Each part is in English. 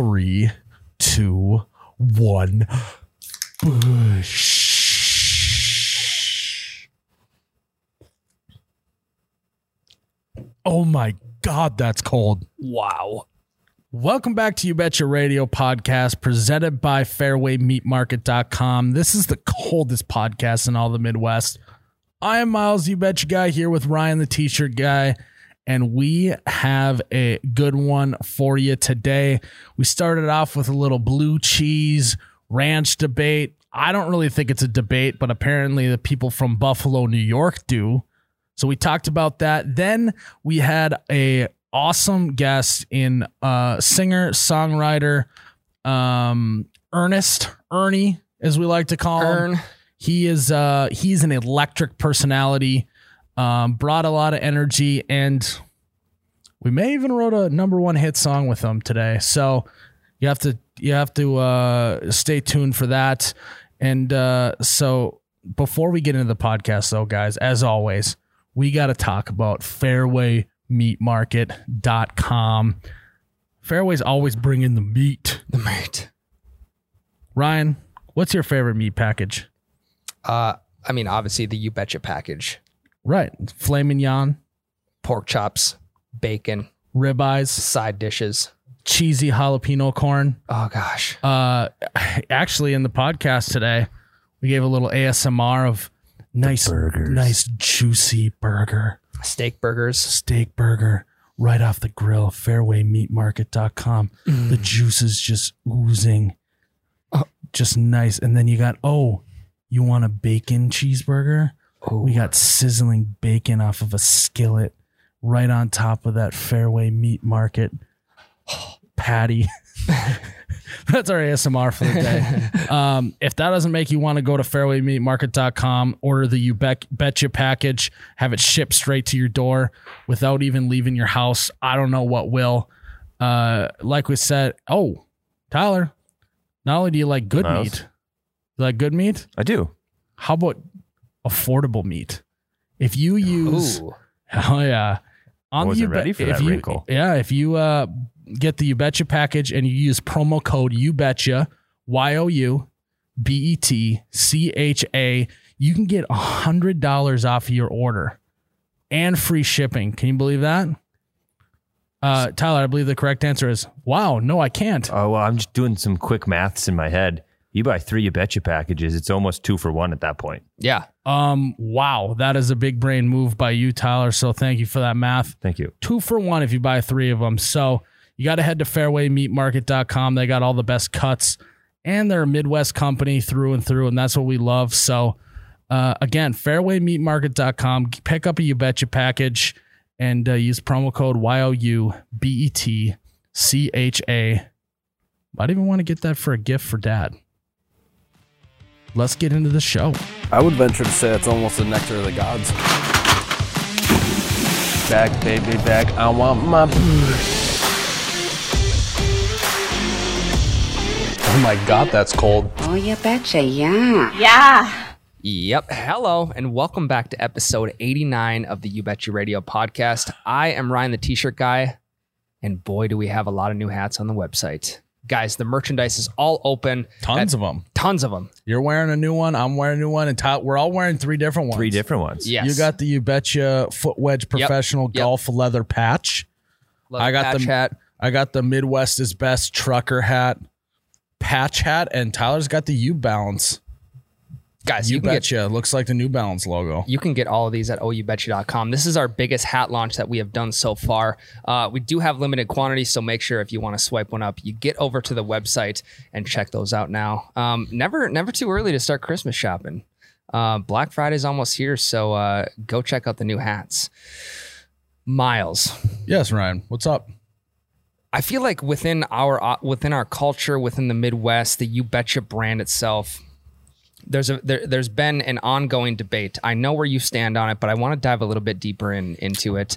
three, two, one. Busch. Oh my God, that's cold. Wow. Welcome back to You Betcha Radio podcast presented by fairwaymeatmarket.com. This is the coldest podcast in all the Midwest. I am Miles, You Betcha guy, here with Ryan, the t shirt guy, and we have a good one for you today. We started off with a little blue cheese ranch debate. I don't really think it's a debate, but apparently the people from Buffalo, New York do. So we talked about that. Then we had a awesome guest in uh singer, songwriter, um Ernest, Ernie, as we like to call him. Ern. He is uh he's an electric personality. Um, brought a lot of energy and we may even wrote a number one hit song with them today. So you have to you have to uh stay tuned for that. And uh so before we get into the podcast though, guys, as always, we gotta talk about Fairway meat fairwaymeatmarket.com. Fairway's always bring in the meat. The meat. Ryan, what's your favorite meat package? Uh, I mean, obviously the You Betcha package. Right. Filet mignon, Pork chops, bacon, ribeyes, side dishes. cheesy jalapeno corn. Oh gosh. Uh, actually, in the podcast today, we gave a little ASMR of nice, burgers. nice juicy burger, Steak burgers. steak burger, right off the grill. Fairwaymeatmarket.com. The juices just oozing, Oh. just nice. And then you got oh, you want a bacon cheeseburger? Oh, We got sizzling bacon off of a skillet right on top of that Fairway Meat Market patty. That's our ASMR for the day. um, if that doesn't make you want to go to fairwaymeatmarket.com, order the You Bet- Betcha package, have it shipped straight to your door without even leaving your house, I don't know what will. Uh, like we said, oh, Tyler, not only do you like good Miles? meat, you like good meat? I do. How about affordable meat? If you use, Ooh. oh yeah, I wasn't Bet- ready for if that you, wrinkle. Yeah, if you uh, get the You Betcha package and you use promo code You Betcha Y O U B E T C H A, you can get hundred dollars off your order and free shipping. Can you believe that? Uh, Tyler, I believe the correct answer is wow. No, I can't. Oh well, I'm just doing some quick maths in my head. You buy three You Betcha packages, it's almost two for one at that point. Yeah. Um, wow, that is a big brain move by you, Tyler. So thank you for that math. Thank you. Two for one if you buy three of them. So you got to head to fairwaymeatmarket.com. They got all the best cuts, and they're a Midwest company through and through, and that's what we love. So uh, again, fairwaymeatmarket.com. Pick up a You Betcha package and uh, use promo code Y O U B E T C H A. Might even want to get that for a gift for dad. Let's get into the show. I would venture to say it's almost the nectar of the gods. Back, baby, back. I want my. Oh my god, that's cold. Oh, you betcha, yeah. Yeah. Yep. Hello, and welcome back to episode 89 of the You Betcha Radio podcast. I am Ryan, the t shirt guy, and boy, do we have a lot of new hats on the website. Guys, the merchandise is all open. Tons At- of them. Tons of them. You're wearing a new one. I'm wearing a new one, and Ty- we're all wearing three different ones. Three different ones. Yes. You got the You Betcha Foot Wedge Professional Yep. Golf Leather Patch. Love I got patch the- hat. I got the Midwest is Best Trucker Hat, Patch Hat, and Tyler's got the U Balance. Guys, You, you, can get Betcha looks like the New Balance logo. You can get all of these at youbetcha.com. This is our biggest hat launch that we have done so far. Uh, we do have limited quantities, so make sure if you want to swipe one up, you get over to the website and check those out now. Um, never, never too early to start Christmas shopping. Uh, Black Friday's almost here, so uh, go check out the new hats. Miles, Yes, Ryan. What's up? I feel like within our uh, within our culture, within the Midwest, the You Betcha brand itself, there's a there, there's been an ongoing debate. I know where you stand on it, but I want to dive a little bit deeper in into it.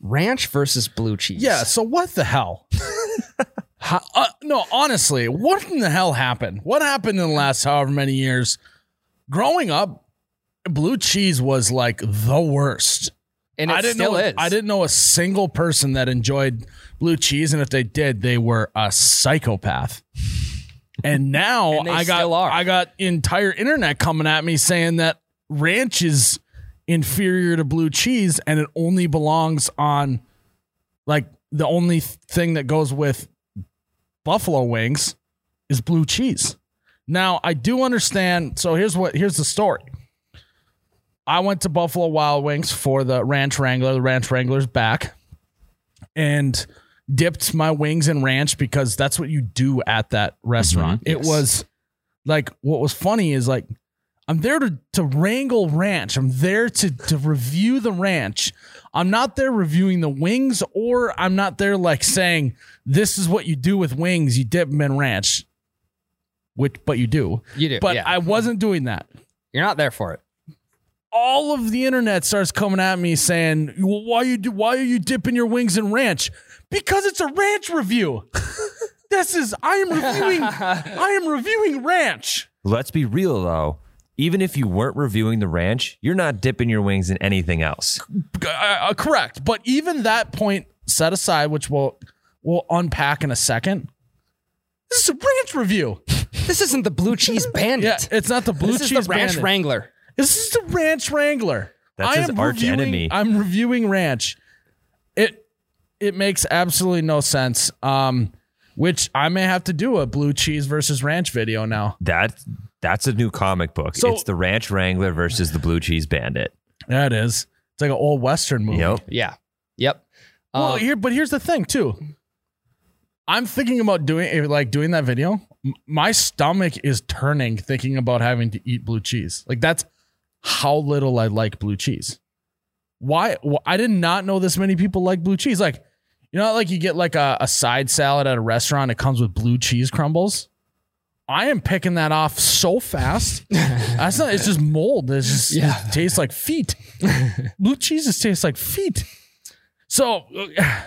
Ranch versus blue cheese. Yeah. So what the hell? How, uh, no, honestly, what in the hell happened? What happened in the last however many years? Growing up, blue cheese was like the worst. And it I didn't still know. is. I didn't know a single person that enjoyed blue cheese, and if they did, they were a psychopath. And now And I got. I got entire internet coming at me saying that ranch is inferior to blue cheese, and it only belongs on like the only thing that goes with buffalo wings is blue cheese. Now I do understand. So here's what here's the story. I went to Buffalo Wild Wings for the Ranch Wrangler. The Ranch Wrangler's back, and dipped my wings in ranch because that's what you do at that mm-hmm. restaurant. It Yes. was like what was funny is like I'm there to to wrangle ranch. I'm there to to review the ranch. I'm not there reviewing the wings, or I'm not there like saying this is what you do with wings. You dip them in ranch, which but you do. You do, But yeah. I wasn't doing that You're not there for it. all of the internet starts coming at me saying, well, "Why you do? Why are you dipping your wings in ranch? Because it's a ranch review. this is I am reviewing. I am reviewing ranch. Let's be real though. Even if you weren't reviewing the ranch, you're not dipping your wings in anything else. Uh, uh, correct. But even that point set aside, which we'll we'll unpack in a second. This is a ranch review. This isn't the blue cheese bandit. Yeah, it's not the blue this is cheese the ranch bandit. wrangler. This is the Ranch Wrangler. That's I his am arch reviewing- enemy. I'm reviewing Ranch. It it makes absolutely no sense. Um, which I may have to do a blue cheese versus ranch video now. That that's a new comic book. So- it's the Ranch Wrangler versus the Blue Cheese Bandit. Yeah, it is. It's like an old western movie. Yep. Yeah. Yep. Well, Um, here, but here's the thing too. I'm thinking about doing eh, like doing that video. M- My stomach is turning thinking about having to eat blue cheese. Like that's how little I like blue cheese. Why? wh- I did not know this many people like blue cheese. Like, you know, like you get like a, a side salad at a restaurant. It comes with blue cheese crumbles. I am picking that off so fast. That's not. It's just mold. It's just Yeah. it tastes like feet. blue cheeses taste like feet. So, uh,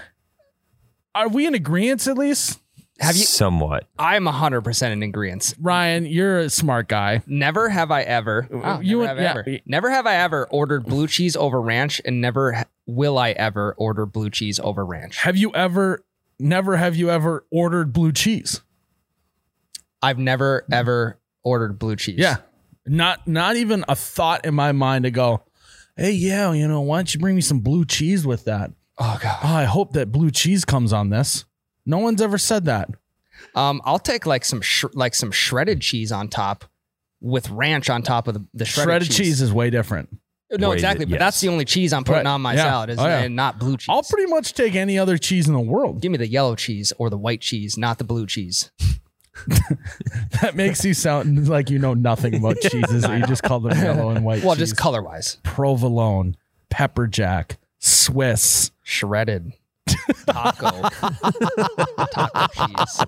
are we in agreement at least? Have you? Somewhat. I'm 100 percent in agreement. Ryan, you're a smart guy. Never have I ever. Oh, you never, and- have I yeah. ever. never have I ever ordered blue cheese over ranch, and never ha- will I ever order blue cheese over ranch. Have you ever, never have you ever ordered blue cheese? I've never ever ordered blue cheese. Yeah. Not not even a thought in my mind to go, hey, yeah, you know, why don't you bring me some blue cheese with that? Oh god. Oh, I hope that blue cheese comes on this. No one's ever said that. Um, I'll take like some sh- like some shredded cheese on top, with ranch on top of the, the shredded, Shredded, cheese. is way different. No, Way- exactly. But yes. that's the only cheese I'm putting Right. on my Yeah. salad, is Oh, yeah. and not blue cheese. I'll pretty much take any other cheese in the world. Give me the yellow cheese or the white cheese, not the blue cheese. That makes you sound like you know nothing about cheeses. you just call them yellow and white. Well, cheese. just color wise, provolone, pepper jack, Swiss. shredded taco, taco cheese.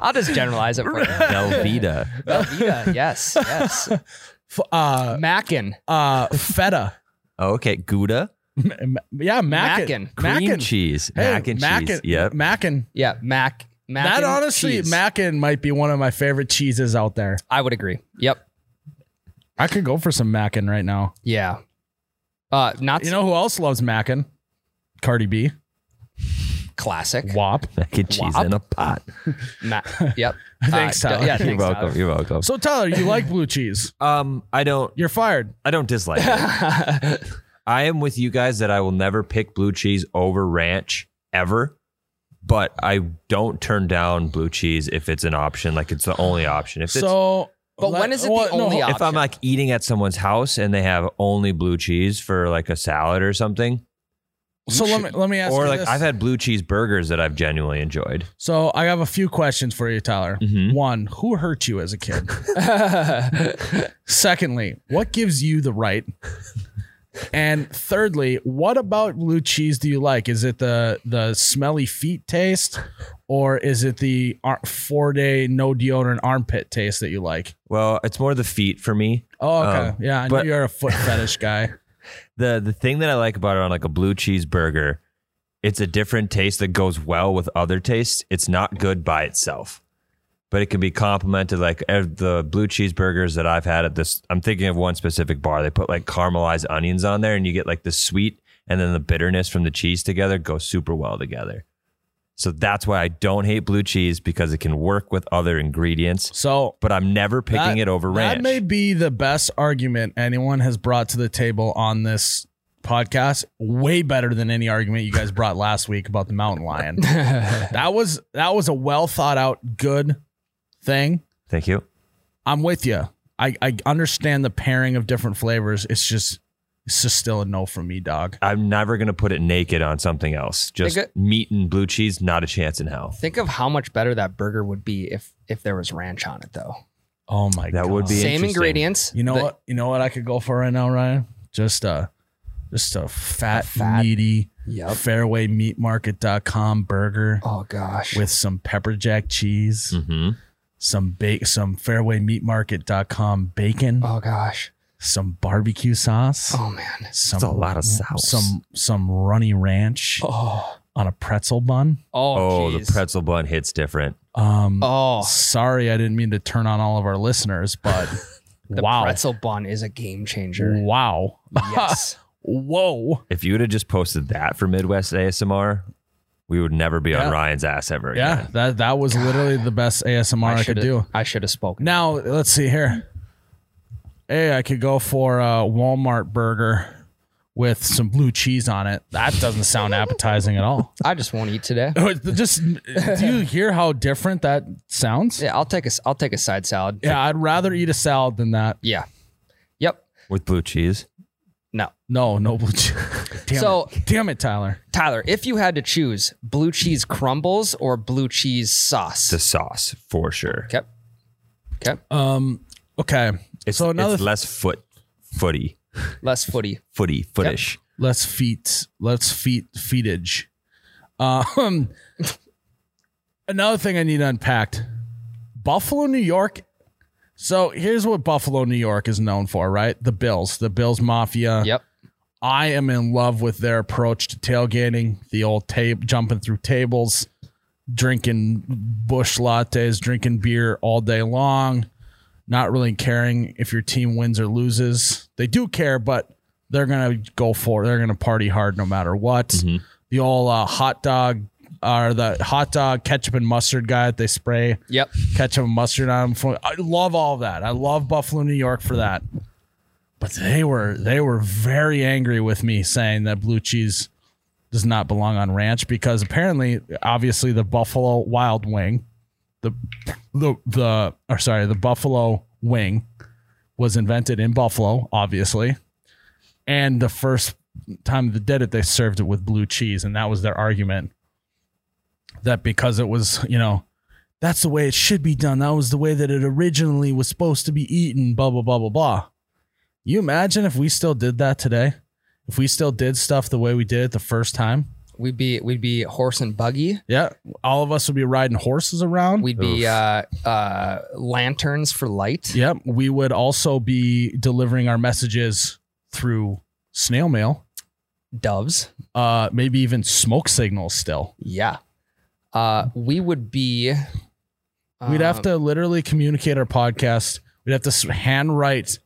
I'll just generalize it for you. Velveeta. Velveeta, yes, yes. F- Uh, Mackin, uh, feta. Oh, okay. Gouda. M- m- yeah, mackin. Mackin. Cream Mackin. cheese. Hey, Mac and mackin. cheese. Yep. Mackin. yeah, mac. Mackin That honestly, cheese. mackin might be one of my favorite cheeses out there. I would agree. Yep. I could go for some mackin right now. Yeah. Uh, not You know who else loves mackin? Cardi B. classic. WAP. Mac and cheese Wop. in a pot. Ma- yep. Thanks, Uh, Tyler. Yeah, You're thanks, welcome. Tyler. You're welcome. So Tyler, you like blue cheese? Um, I don't. You're fired. I don't dislike it. I am with you guys that I will never pick blue cheese over ranch ever. But I don't turn down blue cheese if it's an option, like it's the only option. If it's So, But when is it the well, no, only hold- if I'm like eating at someone's house and they have only blue cheese for like a salad or something, So let me let me ask or you like this. I've had blue cheese burgers that I've genuinely enjoyed. So I have a few questions for you, Tyler. Mhm. One, who hurt you as a kid? Secondly, what gives you the right? And thirdly, what about blue cheese do you like? Is it the the smelly feet taste, or is it the ar- four day no deodorant armpit taste that you like? Well, it's more the feet for me. Oh, okay, Um, yeah, I know but- you're a foot fetish guy. the the thing that I like about it on like a blue cheeseburger, it's a different taste that goes well with other tastes. It's not good by itself. but it can be complemented like the blue cheeseburgers that I've had at this. I'm thinking of one specific bar. They put like caramelized onions on there, and you get like the sweet and then the bitterness from the cheese together go super well together. So that's why I don't hate blue cheese because it can work with other ingredients. So But I'm never picking that- it over ranch. That may be the best argument anyone has brought to the table on this podcast. Way better than any argument you guys brought last week about the mountain lion. that was that was a well thought out good thing. Thank you. I'm with you. I, I understand the pairing of different flavors. It's just it's just still a no from me, dog. I'm never going to put it naked on something else. Just Think it- meat and blue cheese, not a chance in hell. Think of how much better that burger would be if if there was ranch on it, though. Oh my god. That would be Same interesting. ingredients. You know The- what? You know what I could go for right now, Ryan? Just a just a fat, fat- meaty Yep. fairwaymeatmarket.com burger Oh gosh. with some pepper jack cheese, hmm some bake some fairwaymeatmarket.com bacon, oh gosh. Some barbecue sauce, Oh man. some a lot of sauce. Some some runny ranch Oh. on a pretzel bun. Oh. Oh, the pretzel bun hits different. Um Oh. sorry I didn't mean to turn on all of our listeners, but The wow. pretzel bun is a game changer. Wow. yes. Whoa. If you would have just posted that for Midwest ASMR, we would never be Yeah. on Ryan's ass ever Yeah, again. that that was literally the best ASMR I, could do. I should have spoken. Now let's see here. Hey, I could go for a Walmart burger with some blue cheese on it. That doesn't sound appetizing at all. I just won't eat today. Just do you hear how different that sounds? Yeah, I'll take a I'll take a side salad. Yeah, I'd rather eat a salad than that. Yeah. Yep. With blue cheese. No. No, no blue cheese. Damn So- it. damn it, Tyler. Tyler, if you had to choose blue cheese crumbles or blue cheese sauce. The sauce, for sure. Okay. Okay. Um. Okay. It's, so another it's less foot footy. Less footy. Footy, footish. let's feet let's feet feetage um another thing i need unpacked buffalo new york so here's what buffalo new york is known for right the bills the bills mafia Yep. i am in love with their approach to tailgating the old tape jumping through tables drinking Busch Lattes drinking beer all day long not really caring if your team wins or loses they do care but they're gonna go for it. They're gonna party hard no matter what. The old uh, hot dog or the hot dog ketchup and mustard guy that they spray Yep. ketchup and mustard on them. I love all of that. I love Buffalo, New York for that. But they were they were very angry with me saying that blue cheese does not belong on ranch because apparently, obviously, the Buffalo Wild Wing, the the the or sorry, the Buffalo Wing was invented in Buffalo, obviously. And the first time they did it, they served it with blue cheese, and that was their argument. That because it was, you know, that's the way it should be done. That was the way that it originally was supposed to be eaten, blah, blah, blah, blah, blah. You imagine if we still did that today? If we still did stuff the way we did it the first time? We'd be we'd be horse and buggy. Yeah. All of us would be riding horses around. We'd be uh, uh, lanterns for light. Yep. We would also be delivering our messages through snail mail, Doves. uh, maybe even smoke signals still. Yeah. Uh, we would be. We'd have um, to literally communicate our podcast. We'd have to handwrite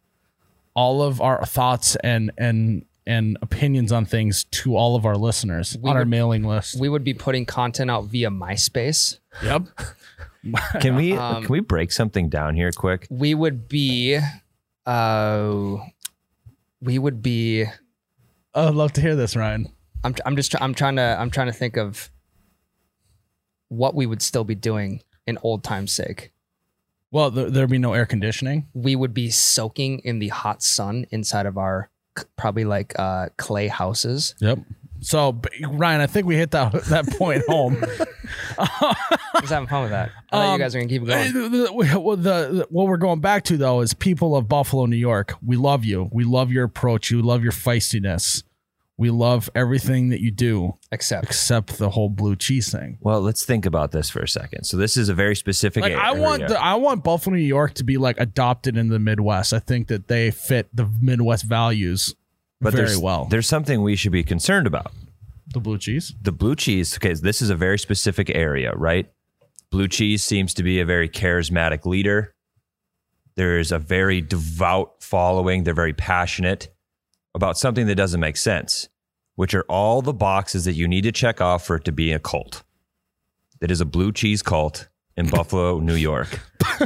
all of our thoughts and and and opinions on things to all of our listeners We on our mailing list. We would be putting content out via MySpace. yep. Can we Um, can we break something down here quick? We would be. Uh, we would be. I'd love to hear this, Ryan. I'm. I'm just. I'm trying to. I'm trying to think of what we would still be doing in old times' sake. Well, th- there'd be no air conditioning. We would be soaking in the hot sun inside of our c- probably like uh, clay houses. Yep. So Ryan, I think we hit that that point home. Just having fun with that. I thought Um, you guys are gonna keep going. the- the- the, the- what we're going back to though is people of Buffalo, New York. We love you. We love your approach. You love your feistiness. We love everything that you do, Except except the whole blue cheese thing. Well, let's think about this for a second. So this is a very specific Like I want the, I want Buffalo, New York to be like adopted in the Midwest. I think that they fit the Midwest values but very there's, well. There's something we should be concerned about. The blue cheese. The blue cheese, okay, this is a very specific area, right? Blue Cheese seems to be a very charismatic leader. There's a very devout following. They're very passionate about something that doesn't make sense, which are all the boxes that you need to check off for it to be a cult. It is a blue cheese cult in Buffalo, New York.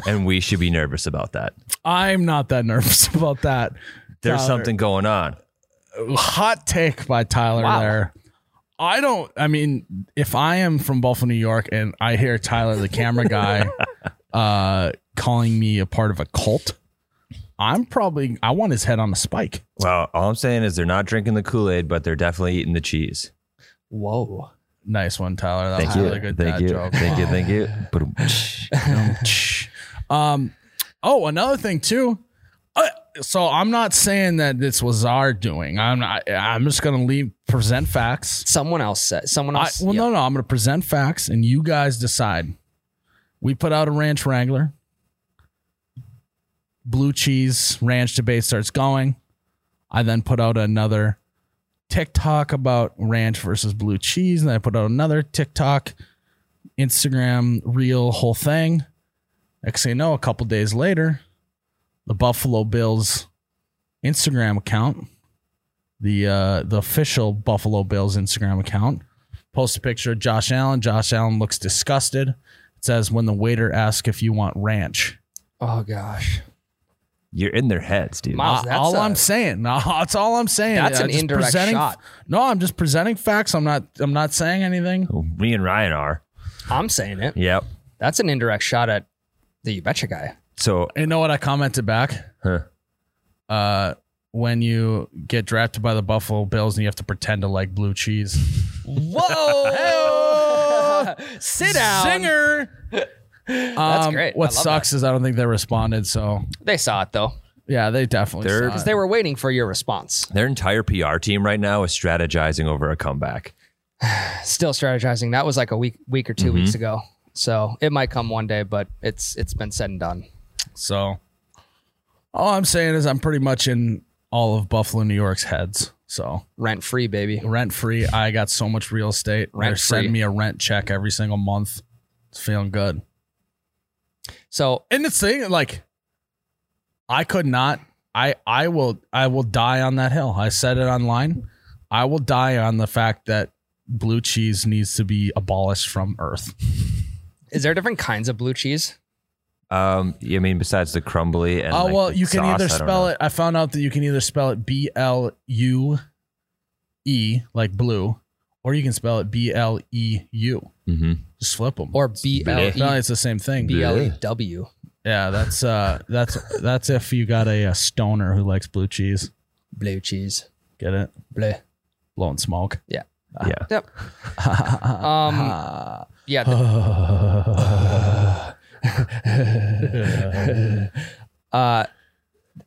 And we should be nervous about that. I'm not that nervous about that. There's Tyler. something going on. hot take by Tyler Wow. there. I don't. I mean, if I am from Buffalo, New York, and I hear Tyler, the camera guy, uh, calling me a part of a cult, I'm probably. I want his head on a spike. Well, all I'm saying is they're not drinking the Kool Aid, but they're definitely eating the cheese. Whoa. Nice one, Tyler. That Thank was you. really good thank dad you. joke. Thank you. Thank you. um, oh, another thing too. Uh, so I'm not saying that this was our doing. I'm not. I'm just gonna leave present facts. Someone else said. Someone I, else. well, yeah. no, no. I'm going to present facts, and you guys decide. We put out a ranch wrangler. Blue cheese ranch debate starts going. I then put out another TikTok about ranch versus blue cheese, and then I put out another TikTok, Instagram reel, whole thing. Next thing you know, a couple days later, the Buffalo Bills Instagram account the uh, the official Buffalo Bills Instagram account. Post a picture of Josh Allen. Josh Allen looks disgusted. It says when the waiter asks if you want ranch. Oh gosh. You're in their heads, dude. Miles, that's all a- i am saying. No, that's all I'm saying. That's I'm an indirect shot. No, I'm just presenting facts. I'm not. I'm not saying anything. Me and Ryan are. I'm saying it. Yep. That's an indirect shot at the You Betcha guy. So, You know what I commented back? huh. Uh, when you get drafted by the Buffalo Bills and you have to pretend to like blue cheese. Whoa! Sit down. Singer. That's Um, great. What sucks is I don't think they responded. So They saw it though. yeah, they definitely. They're- saw Because they were waiting for your response. their entire PR team right now is strategizing over a comeback. Still strategizing. That was like a week week or 2 Mm-hmm. weeks ago. So it might come one day, but it's it's been said and done. So all I'm saying is I'm pretty much in all of Buffalo, New York's heads. So Rent free, baby. rent free. I got so much real estate. They're Rent-free. sending me a rent check every single month. It's feeling good. So And it's thing like I could not. I I will I will die on that hill. I said it online. I will die on the fact that blue cheese needs to be abolished from Earth. is there different kinds of blue cheese? Um, I mean, besides the crumbly and Oh like, well, the you can either spell know. it. I found out that you can either spell it B L U E like blue, or you can spell it B L E U. Mhm. Just flip them. Or B L no, it's the same thing. B L E W. Yeah, that's uh, that's that's if you got a, a stoner who likes blue cheese. Blue cheese. Get it? Blue. Blowing smoke. Yeah. Yeah. Yep. um yeah. the- uh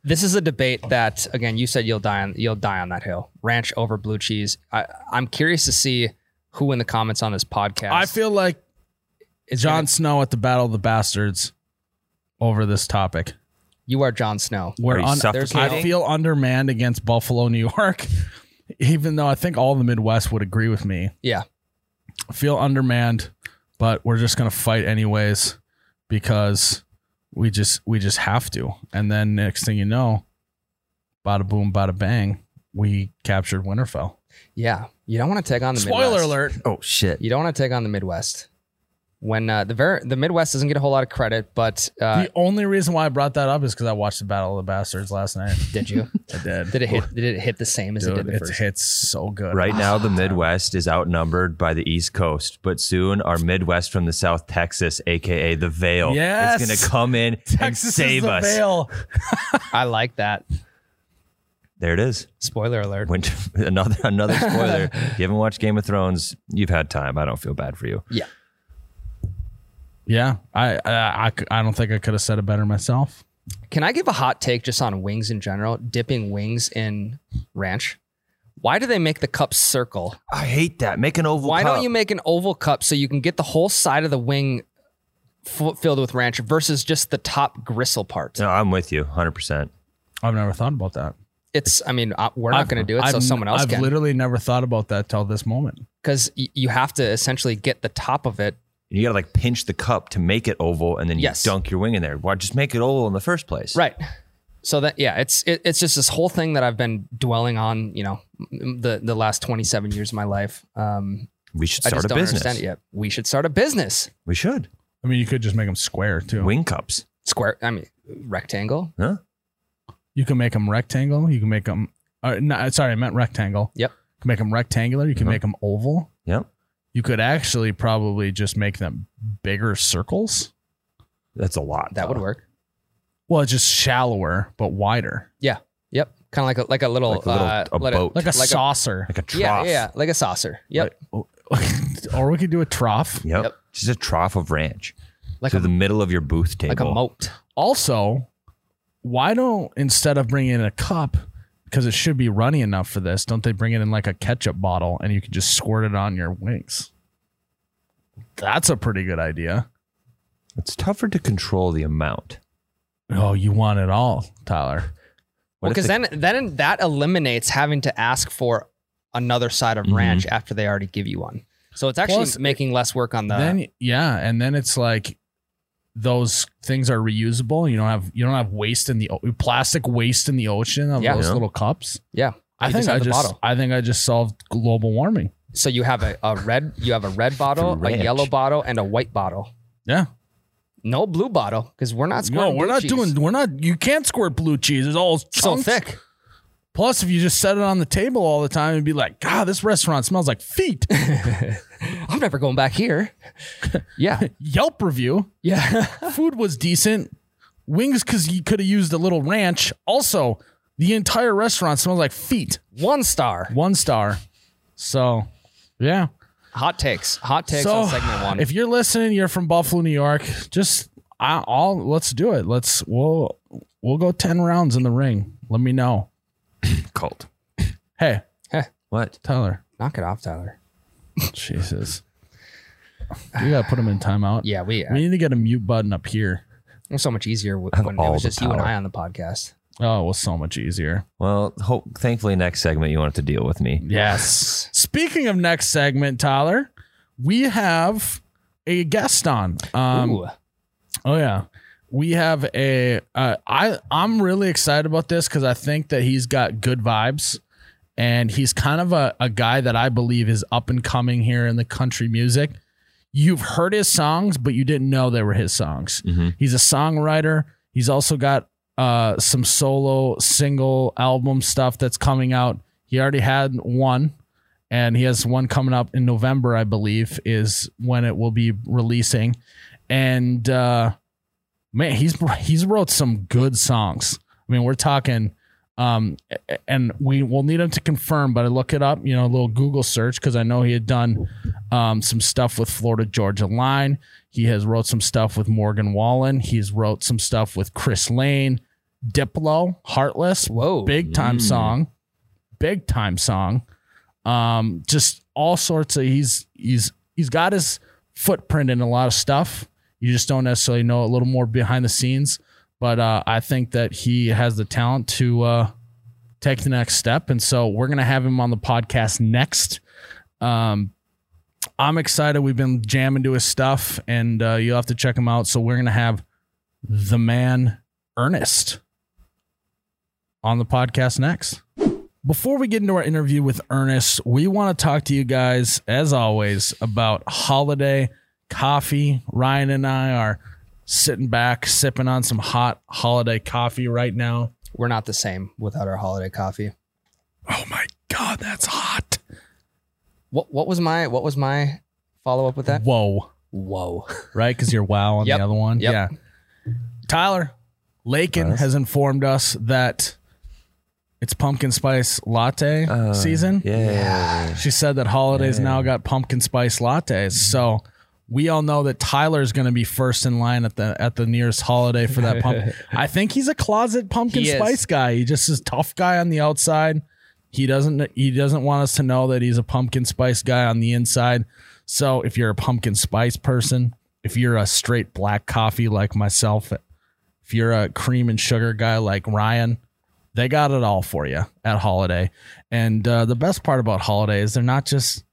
this is a debate that again you said you'll die on you'll die on that hill. Ranch over blue cheese. I, I'm curious to see who in the comments on this podcast I feel like is Jon gonna- Snow at the Battle of the Bastards over this topic. you are Jon Snow. We're Are you un- suffocating? I feel undermanned against Buffalo, New York, even though I think all the Midwest would agree with me. Yeah. I feel undermanned, but we're just gonna fight anyways because we just we just have to. And then next thing you know, bada boom, bada bang, we captured Winterfell. Yeah. You don't want to take on the Spoiler Midwest. alert. Oh shit! You don't want to take on the Midwest. When uh, the ver- the Midwest doesn't get a whole lot of credit, but uh, the only reason why I brought that up is because I watched the Battle of the Bastards last night. did you? I did. Did it hit? Did it hit the same as it did the it first? hits so good. Right now, the Midwest is outnumbered by the East Coast, but soon our Midwest from the South Texas, aka the Vale, Yes. is going to come in Texas and save is the us. Vale. I like that. There it is. Spoiler alert. Winter, another another spoiler. if you haven't watched Game of Thrones, you've had time. I don't feel bad for you. Yeah. Yeah, I I, I don't think I could have said it better myself. Can I give a hot take just on wings in general? Dipping wings in ranch. Why do they make the cup circle? I hate that. Make an oval. Why cup. don't you make an oval cup so you can get the whole side of the wing f- filled with ranch versus just the top gristle part? No, I'm with you, hundred percent. I've never thought about that. It's. I mean, uh, we're not going to do it, so I've- someone else I've can. literally never thought about that till this moment. because y- you have to essentially get the top of it You got to like pinch the cup to make it oval, and then you Yes. dunk your wing in there. Why just make it oval in the first place? Right. So that yeah, it's it, it's just this whole thing that I've been dwelling on, you know, the the last 27 years of my life. Um, We should I start just a don't business. understand it yet. We should start a business. We should I mean, you could just make them square too. wing cups. Square, I mean, rectangle. Huh? You can make them rectangle. You can make them. Uh, no, sorry, I meant rectangle. Yep. You can make them rectangular. You can Uh-huh. make them oval. Yep. You could actually probably just make them bigger circles. That's a lot. That would work. Well, it's just shallower but wider, Yeah. Yep. Kind of like a like a little Like a little uh, a like boat, like a Like a- saucer. like a trough. yeah, yeah, yeah, like a saucer. Yep. Like- or we could do a trough. Yep. Yep. Just a trough of ranch Like to a the middle of your booth table. like a moat. Also, why don't instead of bringing in a cup, because it should be runny enough for this, don't they bring it in like a ketchup bottle and you can just squirt it on your wings? That's a pretty good idea. It's tougher to control the amount. Oh, you want it all, Tyler. Well, What if because the- then then that eliminates having to ask for another side of Mhm. ranch after they already give you one. So it's actually Plus, making less work on the. then yeah, and then it's like those things are reusable. You don't have you don't have waste in the plastic waste in the ocean of Yeah. those Yeah. little cups. yeah, I You think just I just bottle. I think I just solved global warming. So you have a, a red, you have a red bottle, a yellow bottle, and a white bottle. Yeah. No blue bottle because we're not No, we're blue not cheese. doing. We're not. You can't squirt blue cheese. It's all so thick. Plus, if you just set it on the table all the time and be like, God, this restaurant smells like feet. I'm never going back here. yeah, Yelp review. yeah. Food was decent. Wings because you could have used a little ranch. Also, the entire restaurant smells like feet. One star. One star. So, yeah. Hot takes. Hot takes so, on segment one. if you're listening, you're from Buffalo, New York. Just I'll let's do it. Let's we'll we'll go ten rounds in the ring. Let me know. Cult. Hey, Hey. What? Tyler. Knock it off, Tyler. Jesus. We gotta put him in timeout. Yeah, we. We need to get a mute button up here. It was so much easier w- have when it all was the just you and power. I on the podcast. Oh, it was so much easier. Well, hope, thankfully, next segment you won't have to deal with me. Yes. Speaking of next segment, Tyler, we have a guest on. Um, Ooh. oh yeah, we have a. Uh, I I'm really excited about this because I think that he's got good vibes, and he's kind of a, a guy that I believe is up and coming here in the country music. You've heard his songs, but you didn't know they were his songs. Mhm. He's a songwriter. He's also got uh, some solo single album stuff that's coming out. He already had one, and he has one coming up in November, I believe, is when it will be releasing. And uh, man, he's he's wrote some good songs. I mean, we're talking, um, and we will need him to confirm, but I look it up, you know, a little Google search because I know he had done um, some stuff with Florida Georgia Line. He has wrote some stuff with Morgan Wallen. He's wrote some stuff with Chris Lane, Diplo, Heartless, Whoa. big time Mm. song, big time song. Um, just all sorts of he's he's he's got his footprint in a lot of stuff. You just don't necessarily know a little more behind the scenes, but uh, I think that he has the talent to uh, take the next step, and so we're gonna have him on the podcast next. Um, I'm excited. We've been jamming to his stuff, and uh, you'll have to check him out. So we're gonna have the man Ernest on the podcast next. Before we get into our interview with Ernest, we want to talk to you guys, as always, about holiday coffee. Ryan and I are sitting back, sipping on some hot holiday coffee right now. We're not the same without our holiday coffee. Oh my God, that's hot. What What was my What was my follow up with that? Whoa. Whoa. Right? Because you're wow on Yep. the other one. Yep. Yeah. Tyler Lakin Yes. has informed us that it's pumpkin spice latte Uh, season. Yeah. She said that holidays Yeah. now got pumpkin spice lattes. So we all know that Tyler's going to be first in line at the at the nearest holiday for that pumpkin. I think he's a closet pumpkin He is. spice guy. He just is a tough guy on the outside. He doesn't he doesn't want us to know that he's a pumpkin spice guy on the inside. So if you're a pumpkin spice person, if you're a straight black coffee like myself, if you're a cream and sugar guy like Ryan, they got it all for you at holiday. And uh, the best part about holiday is they're not just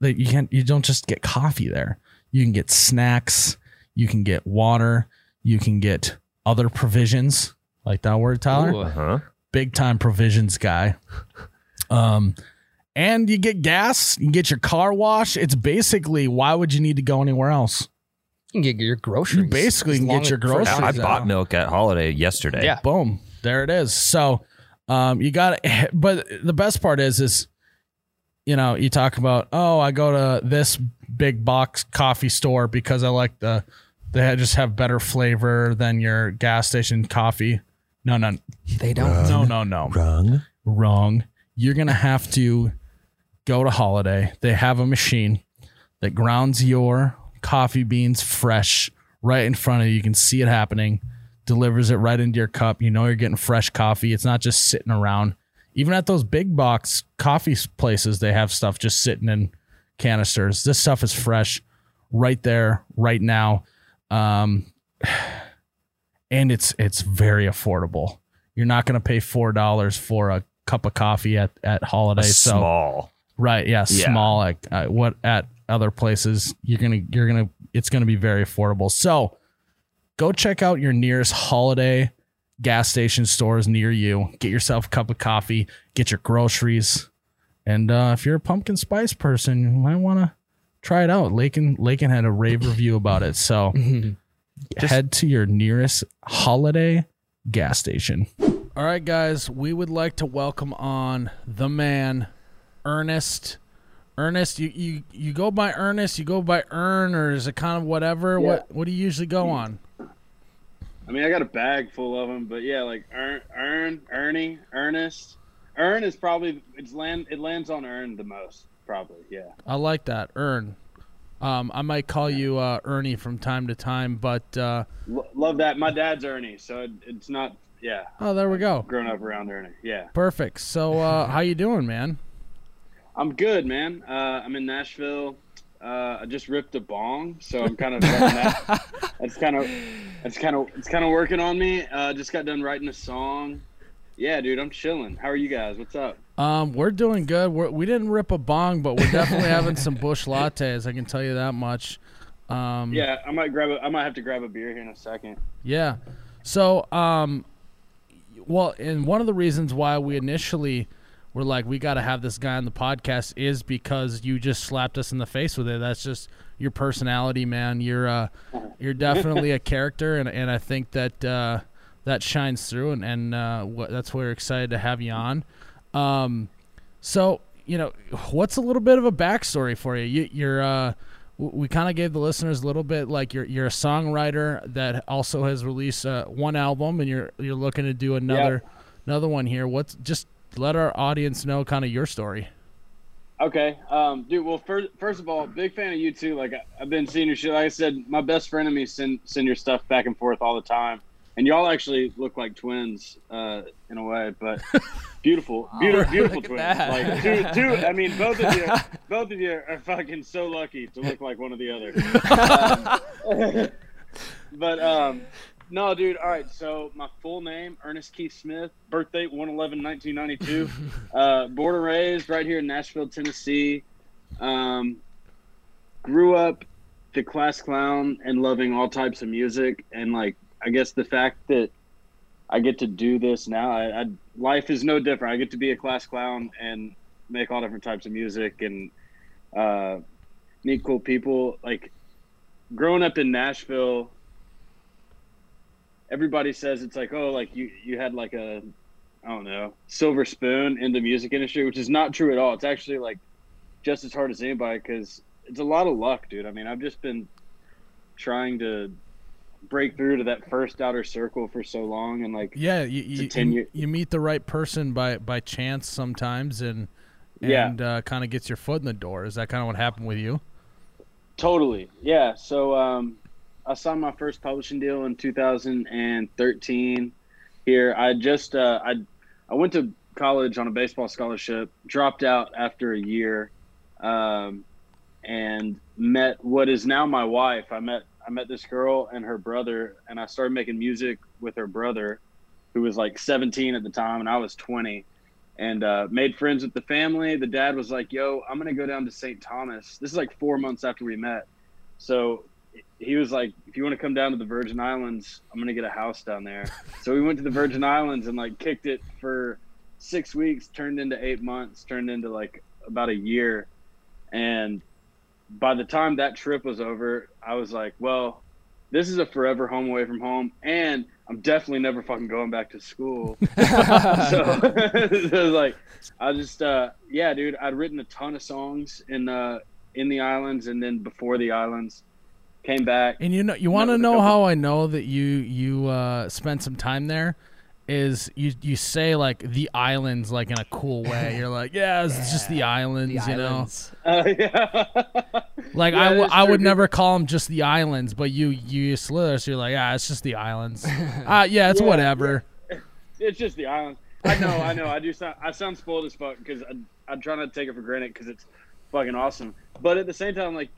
that you can't you don't just get coffee there. You can get snacks. You can get water. You can get other provisions. Like that word, Tyler? Ooh. Huh? Big time provisions guy. Um, and you get gas. You get your car wash. It's basically why would you need to go anywhere else? You can get your groceries. You basically can get your groceries. now. I bought milk at Holiday yesterday. Yeah. boom there it is so um you got to but the best part is is you know you talk about oh i go to this big box coffee store because i like the they just have better flavor than your gas station coffee. No no. They don't. no no no. Wrong. wrong. You're gonna have to go to holiday. They have a machine that grounds your coffee beans fresh right in front of you. You can see it happening. Delivers it right into your cup. You know you're getting fresh coffee. It's not just sitting around. Even at those big box coffee places they have stuff just sitting in canisters. This stuff is fresh right there right now. Um and it's it's very affordable. You're not going to pay four dollars for a cup of coffee at at holiday so Small. right yeah, Yeah. small like uh, what at other places you're gonna you're gonna it's gonna be very affordable. So go check out your nearest holiday gas station stores near you. Get yourself a cup of coffee. Get your groceries and uh, if you're a pumpkin spice person you might want to try it out lakin lakin had a rave review about it so head to your nearest holiday gas station. All right, guys, we would like to welcome on the man, Ernest. Ernest, you you you go by Ernest, you go by Ern, or is it kind of whatever? What what do you usually go on? I mean, I got a bag full of them, but yeah, like Ern, Ern, Ernie, Ernest. Ern is probably it's land. It lands on earn the most, probably. Yeah. I like that, earn. Um, I might call you uh, Ernie from time to time, but uh, L- love that. My dad's Ernie, so it, it's not. Yeah, oh, there we go. grown up around Ernie. Yeah, Perfect. So, uh, how you doing, man? I'm good, man. Uh, I'm in Nashville. Uh, I just ripped a bong, so I'm kind of that. That's kind of, that's kind of, it's kind of working on me. Uh, just got done writing a song. Yeah, dude, I'm chilling. How are you guys? What's up? Um, we're doing good. We're, we didn't rip a bong, but we're definitely having some Busch Lattes. I can tell you that much. Um, Yeah, I might grab a. I might have to grab a beer here in a second. Yeah. So, um, well, and one of the reasons why we initially were like, we got to have this guy on the podcast is because you just slapped us in the face with it. That's just your personality, man. You're, uh, you're definitely a character, and, and I think that uh, that shines through, and, and uh, what, that's why we're excited to have you on. Um, so, you know, what's a little bit of a backstory for you? you you're, uh, we kind of gave the listeners a little bit like you're you're a songwriter that also has released uh, one album, and you're you're looking to do another another one here. What's just let our audience know kind of your story. Okay, um, dude. Well, first, first of all, big fan of you too. Like I- I've been seeing your shit. Like I said, my best friend and me send send your stuff back and forth all the time, and y'all actually look like twins uh, in a way. But beautiful, beautiful, beautiful twins. Like two, two. I mean, both of you, both of you are fucking so lucky to look like one or the other. Um, but um, no, dude. All right. So my full name, Ernest Keith Smith. Birthday 111-1992. uh, born and raised right here in Nashville, Tennessee. Um, grew up the class clown and loving all types of music, and like I guess the fact that I get to do this now, I, I life is no different. I get to be a class clown and make all different types of music and uh, meet cool people. Like growing up in Nashville, everybody says it's like, oh, like you you had like a I don't know silver spoon in the music industry, which is not true at all. It's actually like just as hard as anybody because it's a lot of luck, dude. I mean, I've just been trying to break through to that first outer circle for so long, and like Yeah, you you, you, you meet the right person by by chance sometimes, and Yeah. uh, kind of gets your foot in the door. Is that kind of what happened with you? Totally. Yeah. So um, I signed my first publishing deal in 2013. Here, I just uh, I I went to college on a baseball scholarship, dropped out after a year, um, and met what is now my wife. I met I met this girl and her brother, and I started making music with her brother, who was like 17 at the time, and I was 20 and uh, made friends with the family. The dad was like, "Yo, I'm gonna go down to St. Thomas." This is like four months after we met. So he was like, if you want to come down to the Virgin Islands, I'm gonna get a house down there. so we went to the Virgin Islands and like kicked it for six weeks, turned into eight months, turned into like about a year, and by the time that trip was over, I was like, well, this is a forever home away from home, and I'm definitely never fucking going back to school. so, so it was like, I just, uh, yeah, dude, I'd written a ton of songs in uh, in the islands, and then before the islands, came back. And you know, you want to know how I know that you you uh, spent some time there? Is you you say like the islands like in a cool way? You're like, yeah, it's just the islands, The you know. islands. Uh, yeah. Like Yeah, I, w- that's I would never call them just the islands, but you you slither, so you're like, yeah, it's just the islands. uh, yeah, it's Yeah, whatever. it's just the islands. I know, I know. I do sound, I sound spoiled as fuck because I, I'm trying not to take it for granted because it's fucking awesome. But at the same time, like,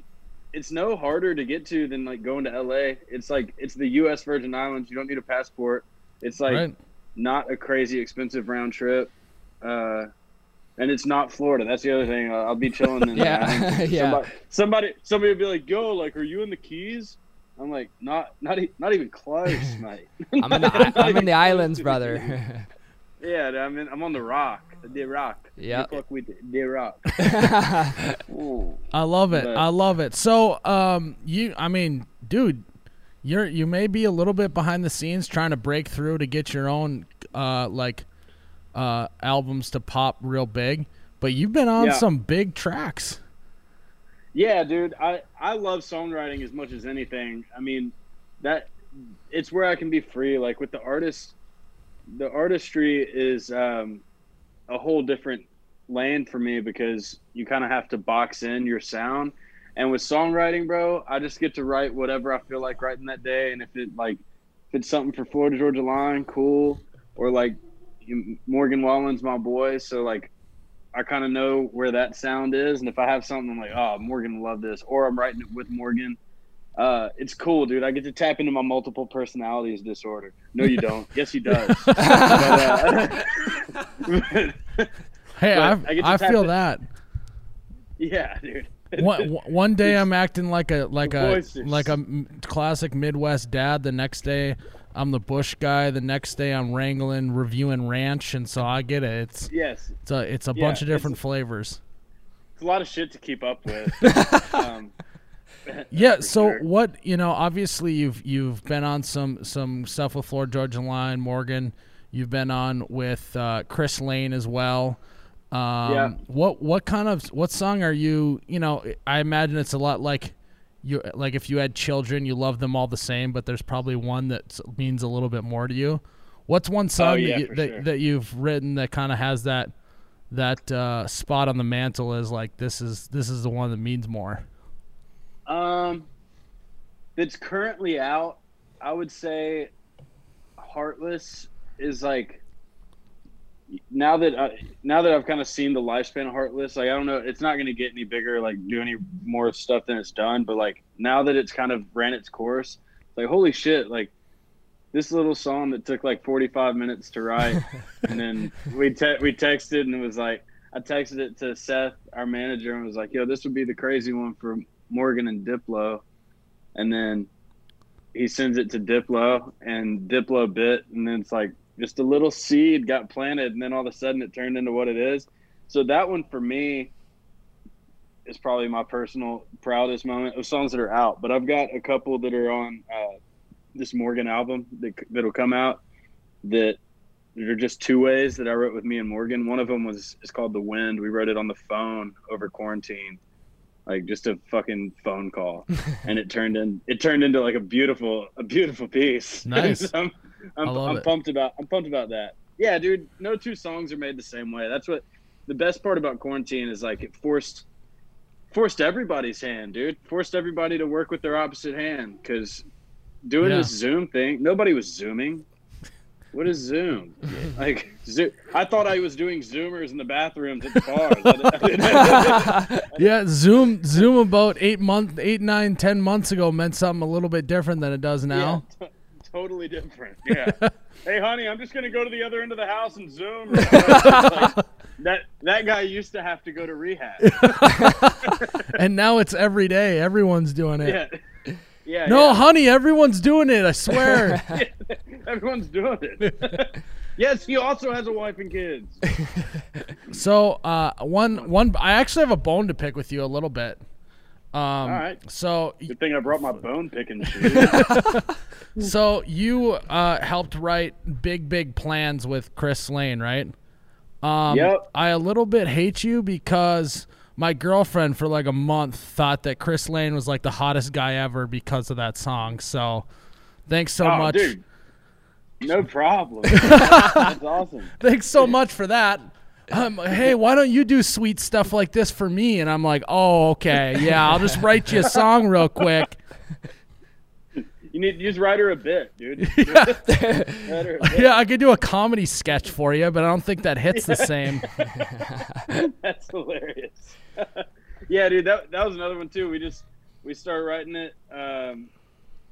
it's no harder to get to than like going to LA. It's like it's the U.S. Virgin Islands. You don't need a passport. It's like right? Not a crazy expensive round trip. Uh, and it's not Florida. That's the other thing. I'll I'll be chilling in Yeah, islands. yeah. Somebody, somebody, somebody would be like, "Yo, like, are you in the Keys?" I'm like, "Not, not, e- not even close, mate." I'm in the I'm in the islands, brother. Yeah, I'm in, I'm on the rock, the rock. Yeah. You fuck with the rock. I love it. But- I love it. So, um, you, I mean, dude, you're you may be a little bit behind the scenes trying to break through to get your own, uh, like, uh, albums to pop real big, but you've been on Yeah. some big tracks. Yeah, dude. I I love songwriting as much as anything. I mean, that it's where I can be free. Like with the artist, the artistry is um, a whole different land for me because you kind of have to box in your sound. And with songwriting, bro, I just get to write whatever I feel like writing that day. And if it like if it's something for Florida Georgia Line, cool. Or like Morgan Wallen's my boy, so like I kind of know where that sound is, and if I have something, I'm like, oh, Morgan will love this, or I'm writing it with Morgan. Uh, it's cool, dude. I get to tap into my multiple personalities disorder. No, you don't. yes, he does. but, uh, Hey, But I, I I feel in- that. yeah, dude. one, one day I'm acting like a like a like a classic Midwest dad. The next day I'm the Busch guy. The next day I'm wrangling, reviewing ranch, and so I get it. It's yes, it's a it's a Yeah, bunch of it's- different flavors. it's a lot of shit to keep up with. um, Yeah. So sure. what you know? Obviously, you've you've been on some some stuff with Florida Georgia Line, Morgan. You've been on with uh, Chris Lane as well. Um, Yeah. What what kind of what song are you? You know, I imagine it's a lot like you like if you had children, you love them all the same, but there's probably one that means a little bit more to you. What's one song Oh, yeah, that, you, that, sure. that, you've written that kind of has that that uh, spot on the mantle as like this is this is the one that means more. Um, that's currently out. I would say Heartless is like now that I, now that I've kind of seen the lifespan of Heartless, like I don't know, it's not going to get any bigger, like do any more stuff than it's done. But like now that it's kind of ran its course, it's like holy shit, like this little song that took like 45 minutes to write, and then we te- we texted and it was like I texted it to Seth, our manager, and was like, "Yo, this would be the crazy one for Morgan and Diplo," and then he sends it to Diplo, and Diplo bit, and then it's like just a little seed got planted, and then all of a sudden it turned into what it is. So that one for me is probably my personal proudest moment of songs that are out. But I've got a couple that are on uh, this Morgan album that that'll come out that they're just two ways that I wrote with me and Morgan. One of them was is called The Wind. We wrote it on the phone over quarantine, like just a fucking phone call, and it turned in it turned into like a beautiful a beautiful piece. Nice. I'm I'm, love I'm it. pumped about I'm pumped about that. Yeah, dude. No two songs are made the same way. That's what the best part about quarantine is. Like it forced forced everybody's hand, dude. Forced everybody to work with their opposite hand because doing Yeah. this Zoom thing, nobody was zooming. What is Zoom? Like, Zo- I thought I was doing Zoomers in the bathrooms at the bars. Yeah, Zoom Zoom about eight month eight, nine, ten months ago meant something a little bit different than it does now. Yeah, totally different. Yeah. hey, honey, I'm just gonna go to the other end of the house and zoom. Like, that that guy used to have to go to rehab. and now it's every day. Everyone's doing it. Yeah. Yeah. No, yeah. honey, everyone's doing it. I swear. Everyone's doing it. yes, he also has a wife and kids. so, uh, one, one, I actually have a bone to pick with you a little bit. Um, All right. So, Good thing I brought my bone picking shoes. so you uh, helped write "Big Big Plans" with Chris Lane, right? Um, Yep. I a little bit hate you because my girlfriend for like a month thought that Chris Lane was like the hottest guy ever because of that song. So, thanks so oh, much. dude. No problem. That's awesome. Thanks so much for that. Um, hey, why don't you do sweet stuff like this for me? And I'm like, oh, okay, yeah, I'll just write you a song real quick. You need to just write her a bit, dude. A bit. Yeah, I could do a comedy sketch for you, but I don't think that hits the same. That's hilarious. yeah, dude, that that was another one too. We just we started writing it. Um,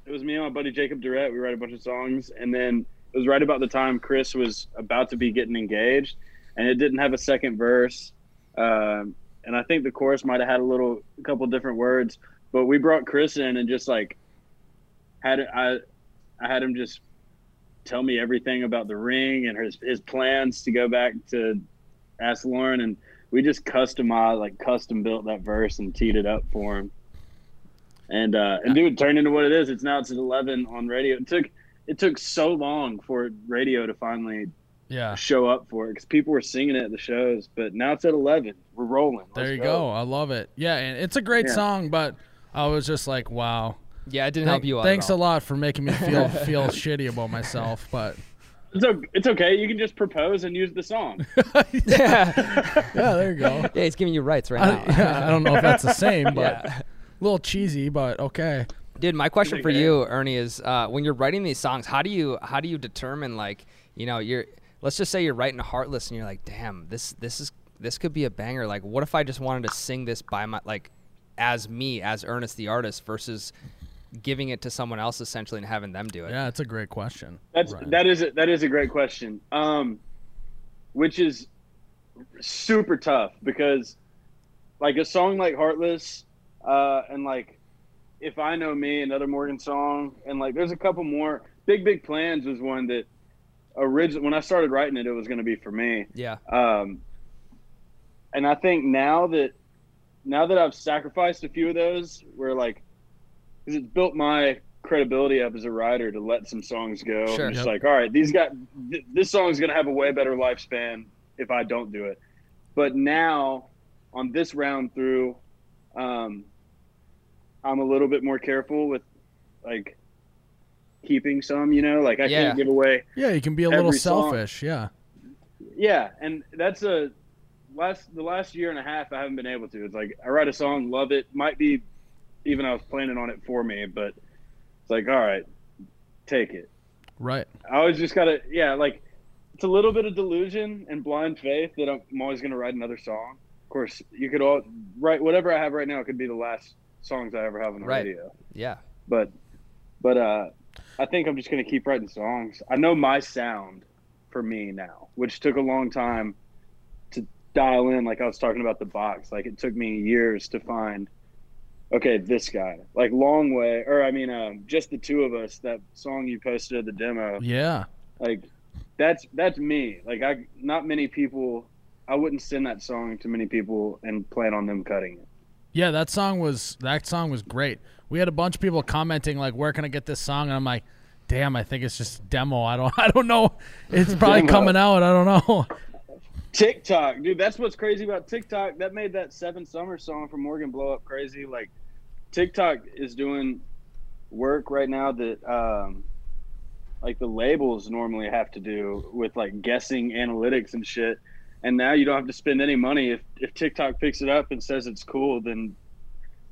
it was me and my buddy Jacob Durrett. We write a bunch of songs, and then it was right about the time Chris was about to be getting engaged, and it didn't have a second verse. Um, and I think the chorus might have had a little, a couple different words, but we brought Chris in and just like had. I I had him just tell me everything about the ring and his his plans to go back to ask Lauren and we just customized like custom built that verse and teed it up for him. And uh and dude turned into what it is. It's now it's at eleven on radio. It took it took so long for radio to finally Yeah, show up for it because people were singing it at the shows, but now it's at eleven. We're rolling. there Let's you go. I love it. Yeah, and it's a great Yeah. song, but I was just like, wow. Yeah, it didn't Thank- help you out. thanks at a lot for making me feel feel shitty about myself, but It's, o- it's okay. You can just propose and use the song. yeah. yeah, there you go. yeah, he's giving you rights right I, now. yeah, I don't know if that's the same, but Yeah. a little cheesy, but okay. Dude, my question for you, Ernie, is uh, when you're writing these songs, how do you how do you determine like you know you're let's just say you're writing a Heartless and you're like, damn, this this is this could be a banger. Like, what if I just wanted to sing this by my like as me as Ernest the artist versus giving it to someone else essentially and having them do it. Yeah, it's a great question. That's Right. that is a, that is a great question. Um, which is super tough because like a song like Heartless, uh, and like if I know me, another Morgan song, and like there's a couple more. Big Big Plans was one that originally when I started writing it, it was going to be for me. Yeah. Um, and I think now that now that I've sacrificed a few of those, where like, because it's built my credibility up as a writer to let some songs go. Sure. I'm just Yep. like, all right, these got th- this song is gonna have a way better lifespan if I don't do it. But now, on this round through, um, I'm a little bit more careful with like keeping some. You know, like I Yeah. can't give away Yeah, you can be a little Every song. selfish. Yeah. yeah, and that's a last the last year and a half I haven't been able to. It's like I write a song, love it, might be even I was planning on it for me, but it's like all right, take it. Right. I always just gotta yeah, like it's a little bit of delusion and blind faith that I'm, I'm always gonna write another song. Of course, you could all write whatever I have right now could be the last songs I ever have on the Right. radio. Yeah. But but uh I think I'm just gonna keep writing songs. I know my sound for me now, which took a long time to dial in. Like I was talking about the box, like it took me years to find. Okay, this guy, like long way, or I mean, um, just the two of us. That song you posted at the demo, Yeah. like that's that's me. Like I, not many people. I wouldn't send that song to many people and plan on them cutting it. Yeah, that song was that song was great. We had a bunch of people commenting like, "Where can I get this song?" And I'm like, "Damn, I think it's just demo. I don't, I don't know. It's probably Demo. coming out. I don't know." TikTok, dude, that's what's crazy about TikTok. That made that Seven Summer song from Morgan blow up crazy. Like, TikTok is doing work right now that, um, like the labels normally have to do with like guessing analytics and shit. And now you don't have to spend any money if if TikTok picks it up and says it's cool, then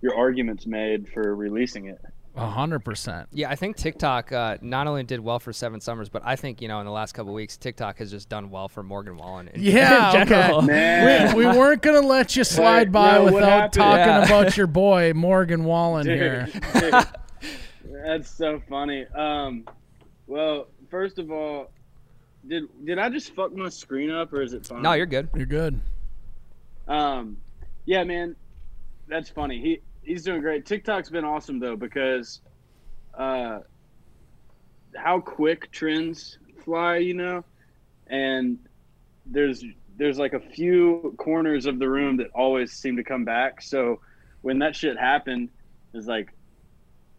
your argument's made for releasing it. A hundred percent. Yeah, I think TikTok uh, not only did well for Seven Summers, but I think you know in the last couple weeks, TikTok has just done well for Morgan Wallen. In, Yeah, in general. okay. We, we weren't gonna let you slide by no, without talking Yeah. about your boy Morgan Wallen here. Dude, dude. That's so funny. Um, Well, first of all, did did I just fuck my screen up or is it fine? No, you're good. You're good. Um, yeah, man, that's funny. He he's doing great. TikTok's been awesome though because, uh, how quick trends fly, you know, and there's there's like a few corners of the room that always seem to come back. So when that shit happened, it's like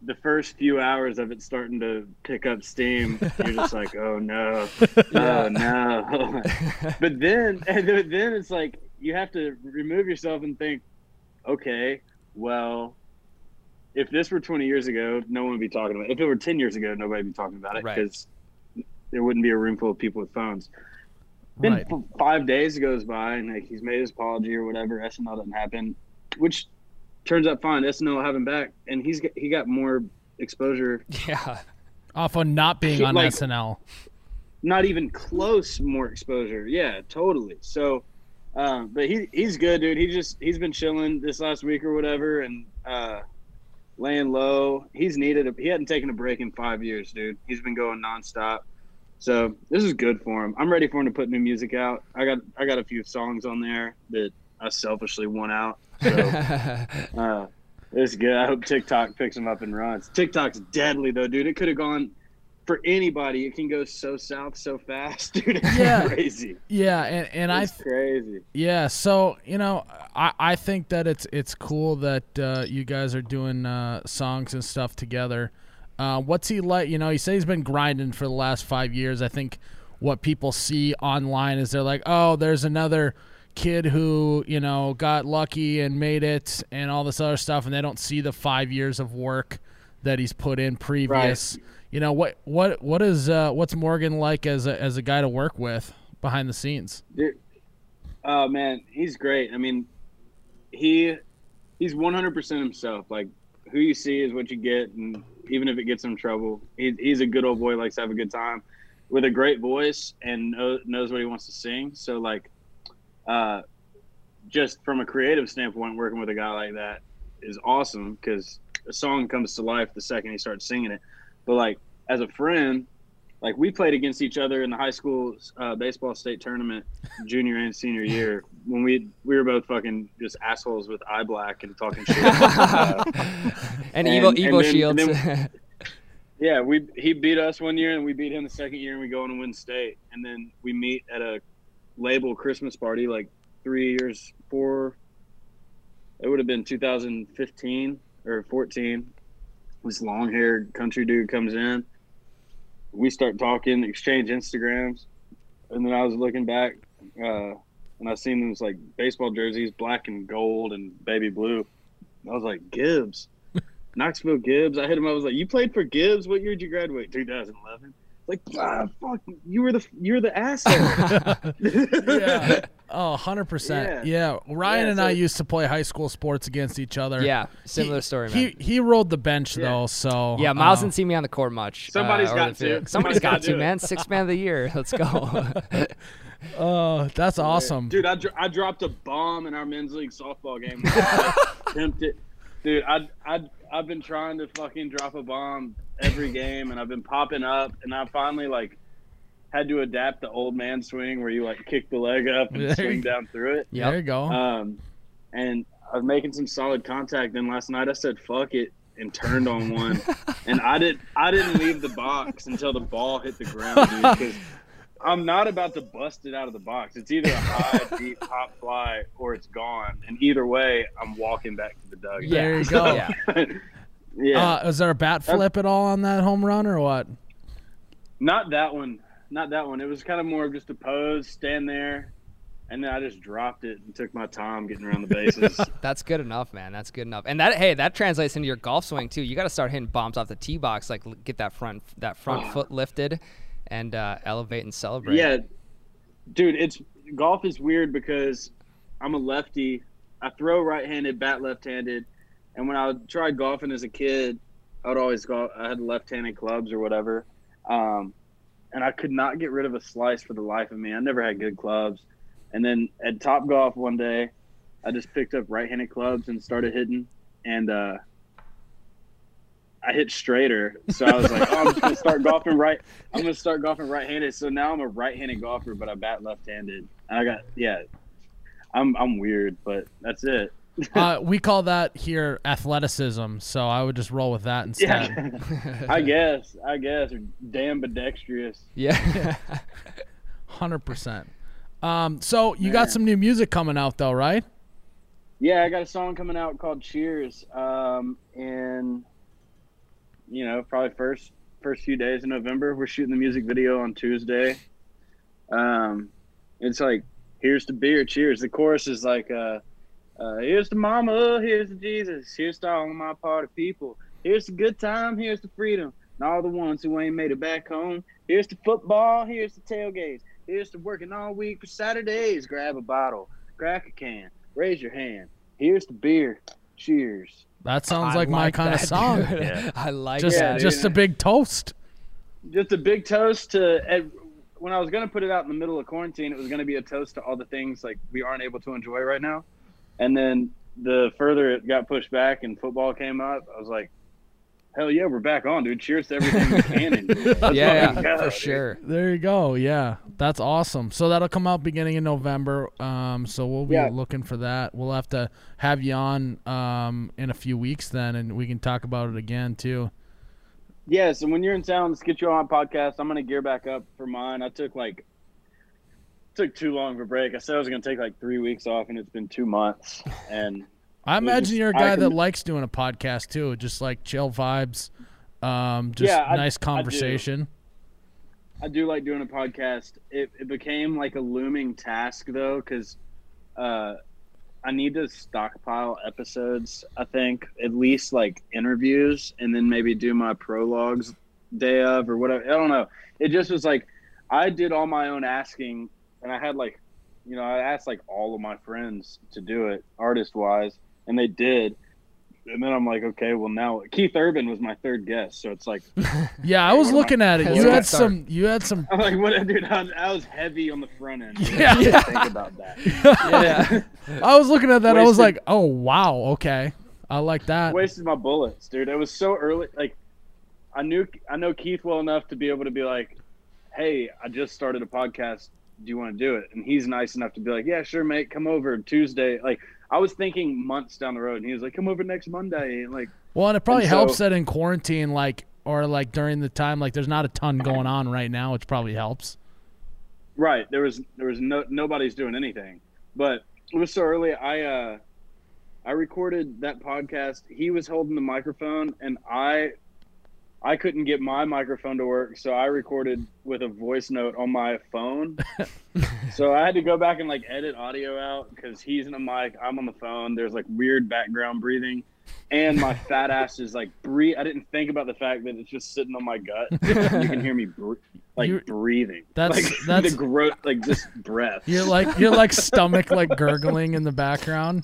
the first few hours of it starting to pick up steam. You're just like, oh no, oh no. but then and then then it's like you have to remove yourself and think, okay, well, if this were 20 years ago, no one would be talking about it. If it were 10 years ago, nobody would be talking about it Right. because there wouldn't be a room full of people with phones. Then Right. five days goes by and like he's made his apology or whatever. SNL doesn't happen, which turns out fine. SNL will have him back, and he's got, he got more exposure. Yeah. Off on not being on like- SNL. Not even close. More exposure. Yeah, totally. So, um, but he he's good, dude. He just he's been chilling this last week or whatever, and uh, laying low. He's needed. A, he hadn't taken a break in five years, dude. He's been going nonstop. So this is good for him. I'm ready for him to put new music out. I got I got a few songs on there that I selfishly want out. So uh, it's good. I hope TikTok picks him up and runs. TikTok's deadly though, dude. It could have gone for anybody. It can go so south so fast, dude. It's Yeah. crazy. Yeah, and, and I It's crazy. Yeah, so you know, I, I think that it's it's cool that uh, you guys are doing uh, songs and stuff together. Uh, what's he like? You know, he says he's been grinding for the last five years. I think what people see online is they're like, oh, there's another kid who you know got lucky and made it and all this other stuff, and they don't see the five years of work that he's put in previous. You know what what what is uh, what's Morgan like as a, as a guy to work with behind the scenes? Dude, oh man, he's great. I mean, he he's 100% himself. Like who you see is what you get, and even if it gets him trouble, he, he's a good old boy. Likes to have a good time with a great voice and know, knows what he wants to sing. So like, uh, just from a creative standpoint, working with a guy like that is awesome because a song comes to life the second he starts singing it. But like as a friend, like we played against each other in the high school uh, baseball state tournament, junior and senior year, when we we were both fucking just assholes with eye black and talking shit. Uh, and, And- Evo and Evo then- Shields. and yeah, we he beat us one year and we beat him the second year and we go on and win state. And then we meet at a label Christmas party like three years four. It would have been 2015 or 14. This long haired country dude comes in. We start talking, exchange Instagrams, and then I was looking back, uh, and I seen these like baseball jerseys, black and gold and baby blue. I was like, Gibbs. Knoxville Gibbs. I hit him. I was like, "You played for Gibbs? What year did you graduate? 2011." Like, ah, fuck, you were the you're the asshole. yeah. Oh, 100%. Yeah. Ryan Yeah, and I used to play high school sports against each other. yeah, similar He- story, man. He he rolled the bench Yeah. though, so yeah, Miles uh, didn't see me on the court much. Somebody's uh, got to. Somebody's Somebody's got gotta to, do it. man. Sixth man of the year. Let's go. Oh, that's awesome. Dude, I, dro- I dropped a bomb in our men's league softball game. Tempted. Dude, I I I've been trying to fucking drop a bomb every game, and I've been popping up, and I finally like had to adapt the old man swing where you like kick the leg up and There swing down through it. There you go. Um, and I was making some solid contact. Then last night I said fuck it and turned on one, and I didn't I didn't leave the box until the ball hit the ground, dude. Because I'm not about to bust it out of the box. It's either a high, deep pop fly or it's gone, and either way, I'm walking back to the dugout. There you go. yeah. yeah, Uh, is there a bat flip at all on that home run or what? not that one. Not that one. It was kind of more of just a pose, stand there, and then I just dropped it and took my time getting around the bases. That's good enough, man. That's good enough. And that hey, that translates into your golf swing too. You got to start hitting bombs off the tee box, like get that front that front Ah. foot lifted, and uh, elevate and celebrate. Yeah, dude, it's golf is weird because I'm a lefty. I throw right-handed, bat left-handed, and when I tried golfing as a kid, I would always go. I had left-handed clubs or whatever, um, and I could not get rid of a slice for the life of me. I never had good clubs, and then at Top Golf one day, I just picked up right-handed clubs and started hitting, and uh, I hit straighter. So I was like, oh, I'm just gonna start golfing right. I'm gonna start golfing right-handed. So now I'm a right-handed golfer, but I bat left-handed. And I got yeah. I'm I'm weird, but that's it. Uh, we call that here athleticism. So I would just roll with that instead. Yeah. I guess. I guess. Or damn ambidextrous. Yeah. Hundred percent. Um, so you got some new music coming out though, right? Yeah, I got a song coming out called Cheers. Um, in you know, probably first first few days in November. We're shooting the music video on Tuesday. Um, it's like here's the beer, cheers. The chorus is like uh, uh here's the mama, here's the Jesus, here's to all of my party people. Here's the good time, here's the freedom, and all the ones who ain't made it back home. Here's the football, here's the tailgates. Here's to working all week for Saturdays. Grab a bottle, crack a can, raise your hand. Here's the beer. Cheers. That sounds I like, my kind of song. Yeah. I like Just Yeah, that. just a big toast. Just a big toast to. Ed, when I was gonna put it out in the middle of quarantine, it was gonna be a toast to all the things like we aren't able to enjoy right now. And then the further it got pushed back and football came up, I was like, "Hell yeah, we're back on, dude! Cheers to everything we can enjoy." Yeah, yeah, go, for dude. sure. There you go. Yeah, that's awesome. So that'll come out beginning in November. Um, so we'll be Yeah. looking for that. We'll have to have you on um in a few weeks then, and we can talk about it again too. Yes, and when you're in town, let's get you on my podcast. I'm gonna gear back up for mine. I took like took too long of a break. I said I was gonna take like three weeks off, and it's been two months. And I imagine just- you're a guy can- that likes doing a podcast too, just like chill vibes, um, just Yeah, I- nice I do. conversation. I do like doing a podcast. It, it became like a looming task though, because uh, I need to stockpile episodes. I think at least like interviews, and then maybe do my prologues day of or whatever. I don't know. It just was like I did all my own asking, and I had like, you know, I asked like all of my friends to do it, artist wise, and they did. And then I'm like, okay, well now Keith Urban was my third guest, so it's like Yeah, I was what am I- looking at it. You had start. some. You had some. I'm like, what, dude? I, I was heavy on the front end. dude. Yeah. I didn't think about that. Yeah. I was looking at that. I was like, oh wow, okay, I like that. Wasted my bullets, dude. It was so early. Like, I knew I know Keith well enough to be able to be like, hey, I just started a podcast. Do you want to do it? And he's nice enough to be like, yeah, sure, mate. Come over Tuesday. Like, I was thinking months down the road, and he was like, come over next Monday. And like, Well, and it probably And so- helps that in quarantine, like or like during the time, like there's not a ton going on right now, which probably helps. Right. There was there was no nobody's doing anything. But it was so early. I uh I recorded that podcast. He was holding the microphone and I I couldn't get my microphone to work, so I recorded with a voice note on my phone. so I had to go back and like edit audio out because he's in the mic, I'm on the phone. There's like weird background breathing, and my fat ass is like breathe. I didn't think about the fact that it's just sitting on my gut. you can hear me like You- breathing. That's- like, that's- the growth, like just breath. You're like you're like stomach like gurgling in the background.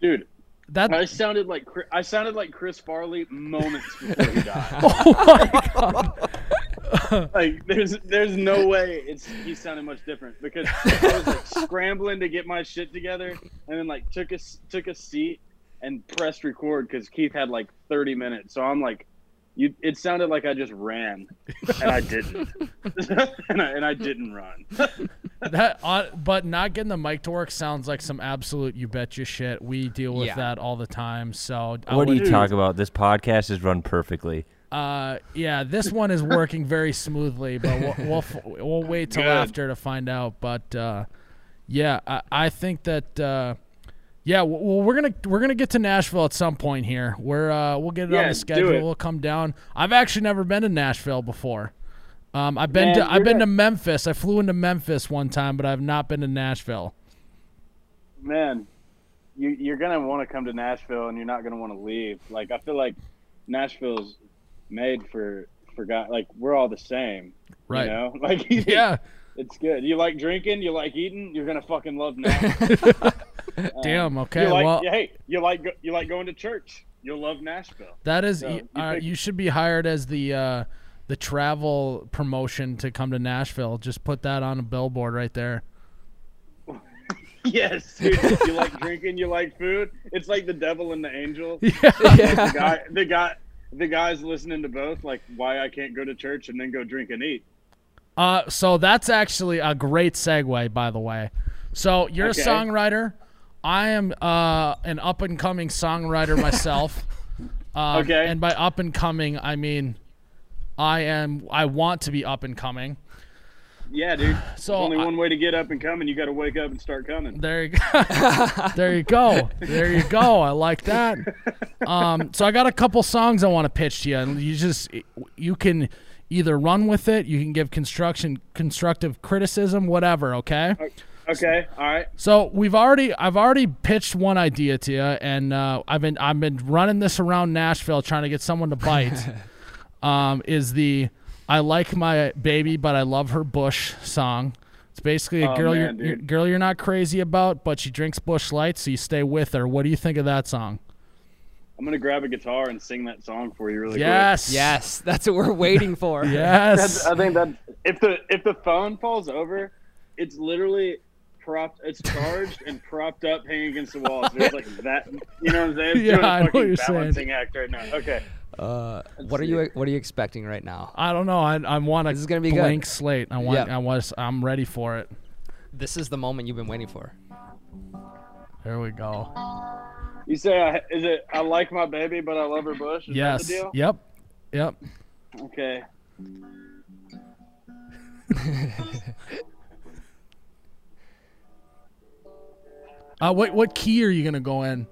dude. That I sounded like I sounded like Chris Farley moments before he died. oh my god. like there's there's no way it's he sounded much different because I was like scrambling to get my shit together and then like took a took a seat and pressed record because Keith had like 30 minutes. So I'm like, you. It sounded like I just ran and I didn't, and, I, and I didn't run. That uh, but not getting the mic to work sounds like some absolute you betcha shit. We deal with Yeah. that all the time. So I What do you talk about? This podcast is run perfectly. Uh, yeah, this one is working very smoothly, but we'll we'll, we'll wait till Good. after to find out. But uh, yeah, I, I think that uh, yeah, well, we're gonna we're gonna get to Nashville at some point here. We're uh, we'll get it on the schedule. We'll come down. I've actually never been to Nashville before. Um, I've been Man, to I've been to Memphis. I flew into Memphis one time, but I've not been to Nashville. Man, you, you're gonna want to come to Nashville and you're not gonna want to leave. Like I feel like Nashville's made for for guys like we're all the same. Right. You know, like Yeah. It's good. You like drinking, you like eating, you're gonna fucking love Nashville. Um, Damn. Okay. You like, well, hey, you like you like going to church. You'll love Nashville. That is, So, you, uh, you should be hired as the uh, the travel promotion to come to Nashville. Just put that on a billboard right there. yes, dude. you like drinking, you like food. It's like the devil and the angel. Yeah. Like, the guy, the guy, the guys listening to both, like why I can't go to church and then go drink and eat. Uh, so that's actually a great segue, by the way. So you're Okay. a songwriter. I am uh, an up and coming songwriter myself. um, Okay. And by up and coming, I mean I am. I want to be up and coming. Yeah, dude. So There's only I- one way to get up and coming. You got to wake up and start coming. There you go. there you go. There you go. I like that. Um, so I got a couple songs I want to pitch to you, and you just you can either run with it, you can give construction constructive criticism, whatever. Okay. Okay. All right. So we've already I've already pitched one idea to you, and uh, I've been I've been running this around Nashville trying to get someone to bite. um, is the I like my baby, but I love her Busch song. It's basically a Oh, girl man, you're, you're girl you're not crazy about, but she drinks Busch Light, so you stay with her. What do you think of that song? I'm gonna grab a guitar and sing that song for you really Yes. Yes, that's what we're waiting for. quick. Yes. That's, I think that if the if the phone falls over, it's literally propped. It's charged and propped up, hanging against the wall. So it's like that. You know what I'm saying? It's Yeah, doing a I know what fucking you're saying. balancing act right now. Okay. Uh, what are you What are you expecting right now? I don't know. I I want a This is gonna be good. blank slate. I want. Yeah. I was. I'm ready for it. This is the moment you've been waiting for. There we go. You say, I, is it? I like my baby, but I love her bush. Is yes. That the deal? Yep. Yep. Okay. Uh, what what key are you gonna go in?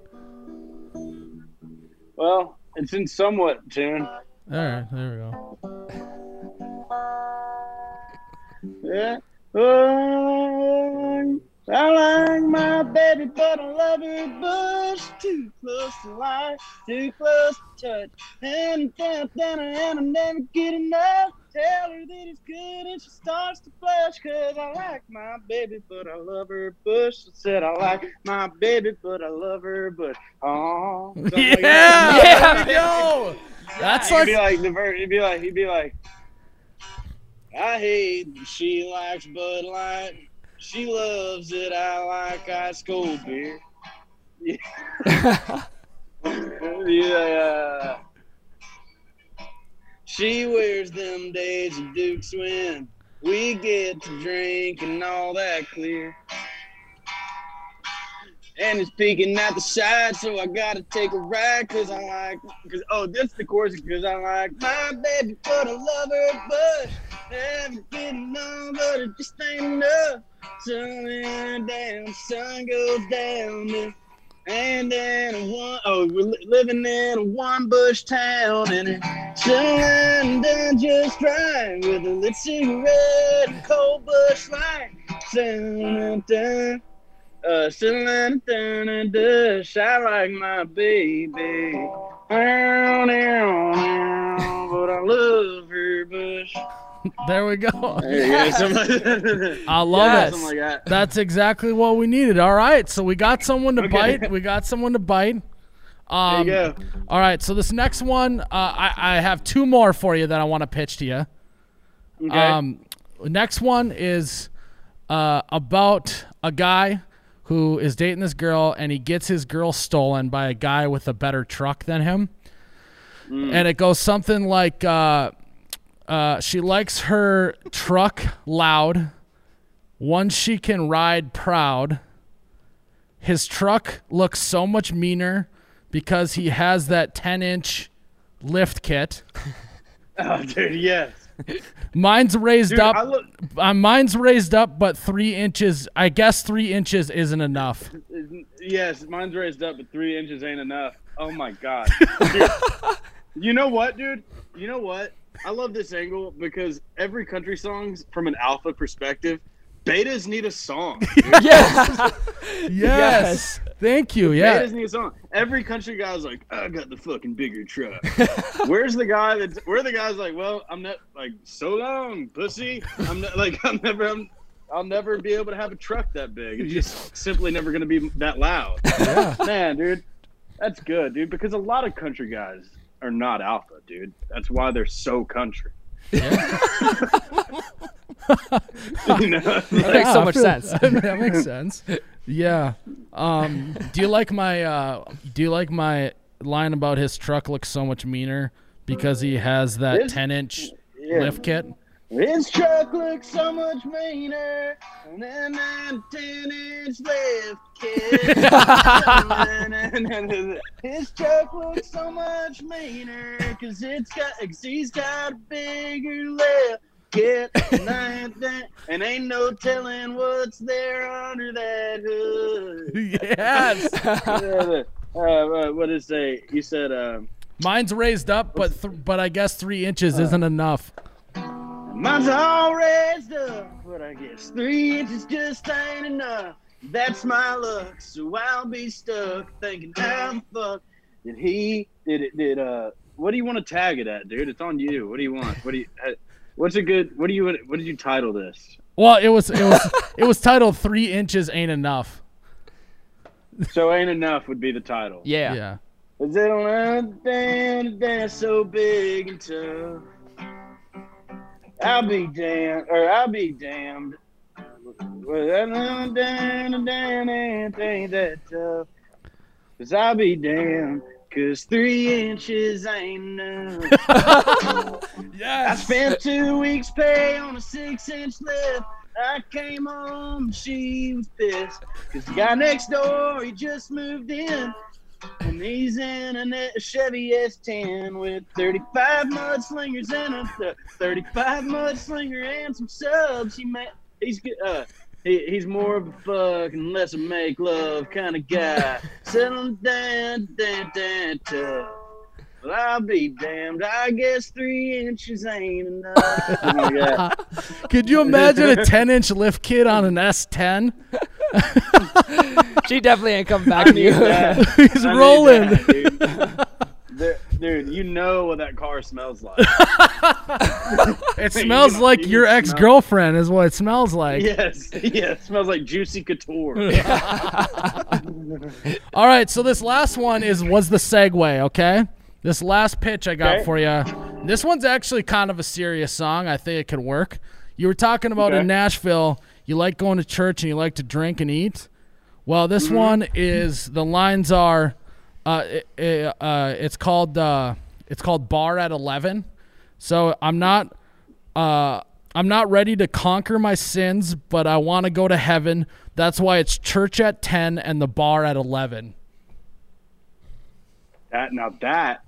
Well, it's in somewhat tune. All right. There we go. Yeah. I like my baby, but I love her bush. Too close to life, too close to touch. And down, down, and I never get enough. Tell her that it's good, and she starts to blush. Cause I like my baby, but I love her bush. I said I like my baby, but I love her bush. Oh, Yeah. We go. That's He'd like be like the ver- he'd be like he'd be like I hate she likes Bud Light. She loves it. I like ice cold beer. Yeah. yeah. She wears them Daisy Dukes when we get to drink and all that clear. And it's peeking at the side, so I gotta take a ride, cause I like, cause, oh, that's the chorus, cause I like my baby, but I love her, but haven't getting on, but it just ain't enough. Sun down, sun goes down, and then a one, oh, we're li- living in a one bush town, and it's sun done just right with a lit cigarette and cold Busch Light. Sun done. Uh, sitting in the dush, I like my baby. Ow, ow, there we go. There you go. Like. I love Yeah, it. Like that. That's exactly what we needed. All right, so we got someone to Okay. bite. We got someone to bite. Um, There you go. All right, so this next one, uh, I, I have two more for you that I want to pitch to you. Okay. Um, next one is uh, about a guy who is dating this girl, and he gets his girl stolen by a guy with a better truck than him. And it goes something like uh, uh, she likes her truck loud, one she can ride proud. His truck looks so much meaner because he has that 10 inch lift kit. oh, dude, yes. Mine's raised Dude, up. Look. Uh, mine's raised up, but three inches. I guess three inches isn't enough. Yes, mine's raised up, but three inches ain't enough. Oh my god. Dude, you know what, dude? You know what? I love this angle because every country songs from an alpha perspective, betas need a song. yes. Yes. Thank you. Yeah. Betas need a song. Every country guy's like, I got the fucking bigger truck. Where's the guy that's where the guy's like, well, I'm not like so long, pussy. I'm not like I'm never I'm, I'll never be able to have a truck that big. It's just simply never gonna be that loud. Man, dude. That's good, dude, because a lot of country guys are not alpha, dude. That's why they're so country. you know? That makes so much sense. that makes sense. Yeah. Um, do you like my uh, Do you like my line about his truck looks so much meaner because he has that This- 10 inch Yeah. lift kit. His truck looks so much meaner than that 10 inch lift kit. His truck looks so much meaner because it's got, cause he's got a bigger lift kit. than that, and ain't no telling what's there under that hood. yes. uh, uh, what did it say? You said, um, Mine's raised up, but th- but I guess three inches isn't enough. Mine's all raised up, but I guess three inches just ain't enough. That's my luck, so I'll be stuck thinking, how the fuck did he did it? Did uh, what do you want to tag it at, dude? It's on you. What do you want? What do you? uh, What's a good? What do you? What did you title this? Well, it was it was it was titled three inches ain't enough. So ain't enough would be the title. Yeah. Yeah. Is it on damn dance so big and tough? I'll be damned, or I'll be damned. Well, that damn, damn, ain't that tough. Cause I'll be damned, cause three inches ain't enough. I spent two weeks' pay on a six inch lift. I came home, she was pissed. Cause the guy next door, he just moved in. And he's in a Chevy S10 with 35 mudslingers and a th- 35 mudslinger and some subs. He he's. Uh, he, he's more of a fuck and less a make love kind of guy. Settling down, down, down, tough. Well, I'll be damned. I guess three inches ain't enough. My God. Could you imagine a 10 inch lift kit on an S10? She definitely ain't coming back I to you. that. He's I rolling. that, dude. Dude, you know what that car smells like. It smells You like can your ex girlfriend, is what it smells like. yes, yeah, it smells like juicy couture. All right, so this last one is was the segue, okay? This last pitch I got Okay. for you. This one's actually kind of a serious song. I think it could work. You were talking about Okay. in Nashville, you like going to church and you like to drink and eat. Well, this Mm-hmm. one is the lines are, uh, it, uh, it's called uh, it's called Bar at Eleven. So I'm not, uh, I'm not ready to conquer my sins, but I want to go to heaven. That's why it's church at ten and the bar at eleven. That now that,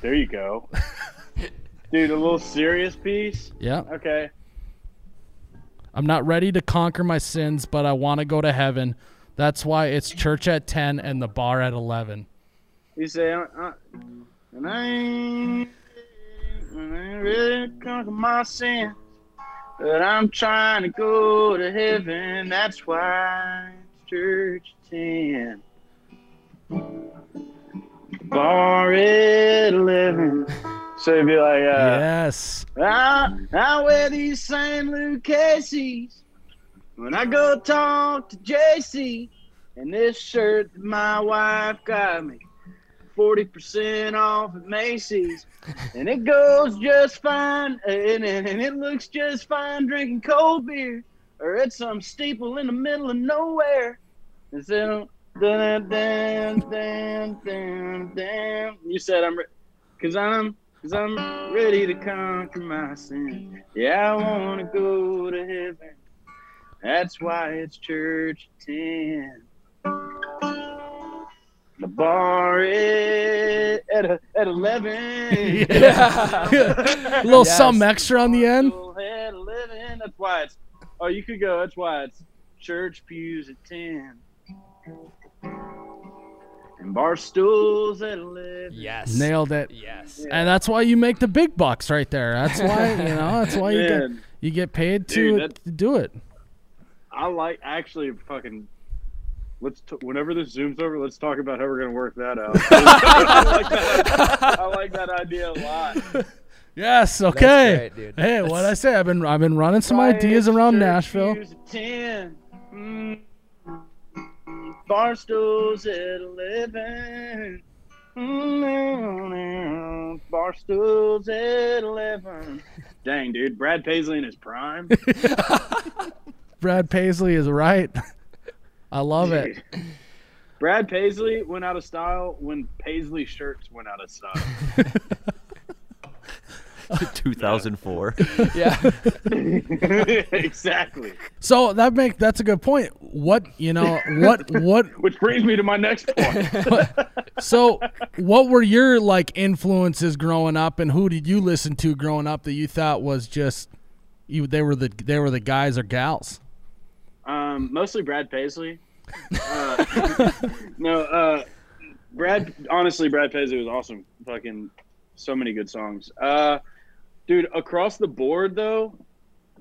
there you go. Dude, a little serious piece? Yeah. Okay. I'm not ready to conquer my sins, but I want to go to heaven. That's why it's church at 10 and the bar at 11. You say, uh, I'm and I ain't ready to conquer my sins, but I'm trying to go to heaven. That's why it's church at 10. Boring living. So you'd be like, uh, yes. I, I wear these St. Lucasies when I go talk to JC. And this shirt that my wife got me, 40% off at Macy's. And it goes just fine, and, and, and it looks just fine drinking cold beer. Or at some steeple in the middle of nowhere. And so dun, dun, dun, dun, dun. You said I'm, re- cause I'm Cause I'm ready to conquer my sin. Yeah, I wanna go to heaven. That's why it's church at 10. The bar is at, a, at 11. a little Yes. something extra on the end. At 11. That's why it's, oh, you could go. That's why it's church pews at 10. And bar stools at 11. Yes. Nailed it. Yes. And that's why you make the big bucks right there. That's why, you know, that's why you get you get paid to, Dude, to do it. I like actually fucking. Let's t- whenever this zooms over, let's talk about how we're gonna work that out. I, like that, I like that idea a lot. Yes, okay. great, dude. Hey, what I say? I've been I've been running some Why ideas around Nashville. Ten. Mm. Bar stools at eleven. Mm, Bar stools at eleven. Dang, dude, Brad Paisley in his prime. Brad Paisley is right. I love it. Brad Paisley went out of style when Paisley shirts went out of style. 2004. Yeah. exactly. So that make that's a good point. What you know, what what Which brings me to my next point. so what were your like influences growing up and who did you listen to growing up that you thought was just you they were the they were the guys or gals? Um, mostly Brad Paisley. Uh, no, uh, Brad. Honestly, Brad Paisley was awesome. Fucking so many good songs. Uh, dude, across the board though,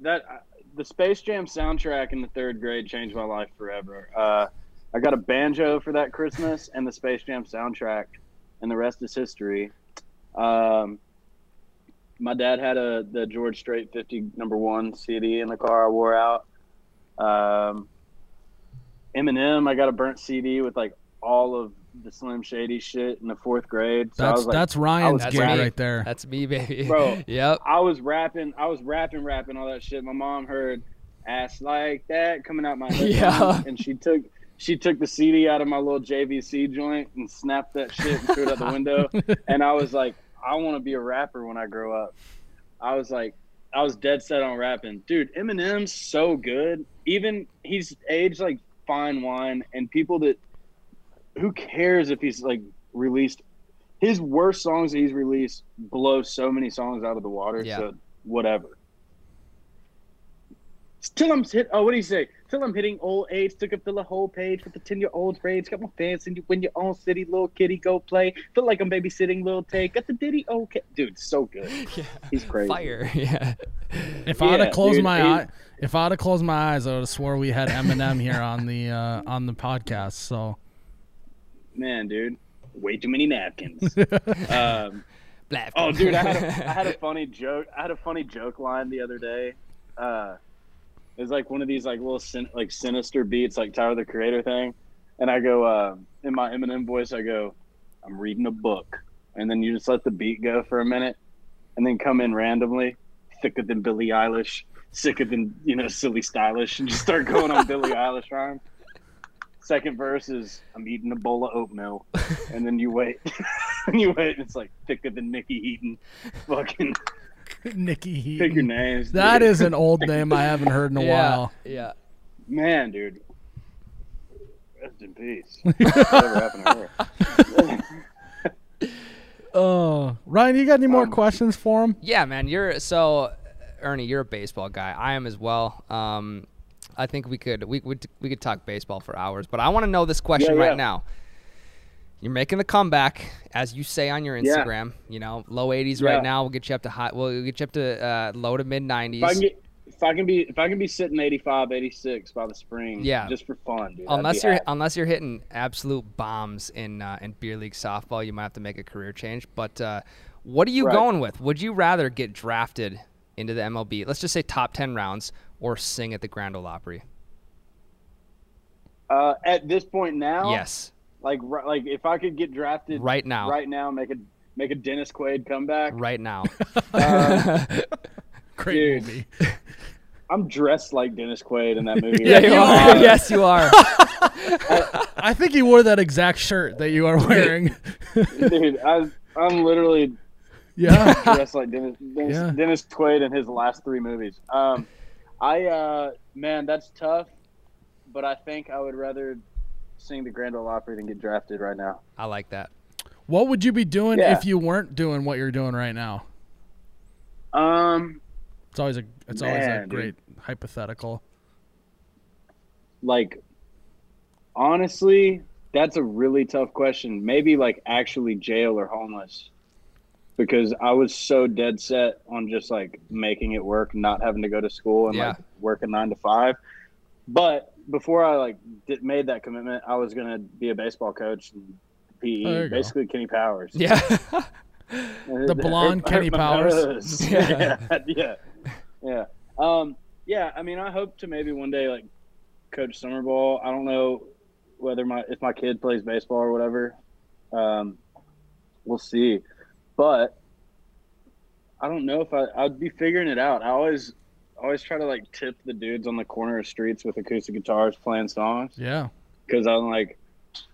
that uh, the Space Jam soundtrack in the third grade changed my life forever. Uh, I got a banjo for that Christmas and the Space Jam soundtrack, and the rest is history. Um, my dad had a the George Strait 50 number one CD in the car I wore out. Um, Eminem, I got a burnt CD with like all of the Slim Shady shit in the fourth grade. So I That's was like, that's Ryan's That's gig right there. That's me, baby. Bro. Yep. I was rapping, I was rapping, rapping all that shit. My mom heard "ass like that" coming out my headphones, Yeah. and she took she took the CD out of my little JVC joint and snapped that shit and threw it out the window. and I was like, I want to be a rapper when I grow up. I was like, I was dead set on rapping, dude. Eminem's so good. Even he's aged like fine wine, and people that who cares if he's like released his worst songs that he's released blow so many songs out of the water. Yeah. So whatever. Till I'm hit. Oh, what do you say? Till I'm hitting old age. Took up fill a whole page with the ten year old rage. Got my fans in you when your own city, little kitty, go play. Feel like I'm babysitting, little take. Got the ditty, okay, dude, so good. Yeah. He's crazy. Fire. Yeah. If I'd have Yeah, closed dude, my eye, if I'd have closed my eyes, I would have swore we had Eminem here on the uh, on the podcast. So Man, dude, way too many napkins. um. Oh, dude, I had, a, I had a funny joke. I had a funny joke line the other day. Uh, it was like one of these like little sin- like sinister beats, like Tyler the Creator thing. And I go uh, in my Eminem voice, I go, "I'm reading a book," and then you just let the beat go for a minute, and then come in randomly, thicker than Billie Eilish, sicker than you know, silly stylish, and just start going on Billie Eilish rhyme. Second verse is, "I'm eating a bowl of oatmeal," and then you wait, and you wait, and it's like thicker than Nikki Heaton, fucking Nikki pick your names. That dude. is an old name I haven't heard in a yeah. while. Yeah. man, dude. Rest in peace. Whatever happened to her? Oh, Ryan, you got any more questions for him? Yeah, man. You're so Ernie. You're a baseball guy. I am as well. Um, I think we could we would we could talk baseball for hours, but I want to know this question Yeah, yeah. right now. You're making the comeback, as you say on your Yeah. Instagram. You know, low 80s Yeah. right now. We'll get you up to high. We'll get you up to uh, low to mid If I can 90s. get, if I can be, if I can be sitting 85, 86 by the spring, Yeah. just for fun, dude. Unless you're happy. unless you're hitting absolute bombs in uh, in beer league softball, you might have to make a career change. But uh, what are you Right. going with? Would you rather get drafted into the MLB? Let's just say top ten rounds, or sing at the Grand Ole Opry? uh, at this point now, Yes, like ri- like if I could get drafted right now, right now, make a make a Dennis Quaid comeback. right now. Uh, Great Dude. movie. I'm dressed like Dennis Quaid in that movie. yeah, right you now. are. yes, you are. I think he wore that exact shirt that you are wearing. dude. I, I'm literally yeah. dressed like Dennis, Dennis, Yeah. Dennis Quaid in his last three movies. Um, I uh, man, that's tough, but I think I would rather sing the Grand Ole Opry than get drafted right now. I like that. What would you be doing Yeah. if you weren't doing what you're doing right now? Um, It's always a it's always a Man, dude. great hypothetical. like honestly, that's a really tough question. Maybe like actually jail or homeless. Because I was so dead set on just like making it work, not having to go to school and Yeah. like working nine to five. But before I like did, made that commitment, I was gonna be a baseball coach and PE, there go. basically Kenny Powers. Yeah. The blonde Kenny Powers. nose. yeah, yeah, yeah. Um, yeah. I mean, I hope to maybe one day like coach summer ball. I don't know whether my if my kid plays baseball or whatever. Um, we'll see. But I don't know if I I'd be figuring it out. I always always try to like tip the dudes on the corner of streets with acoustic guitars playing songs Yeah. because I'm like,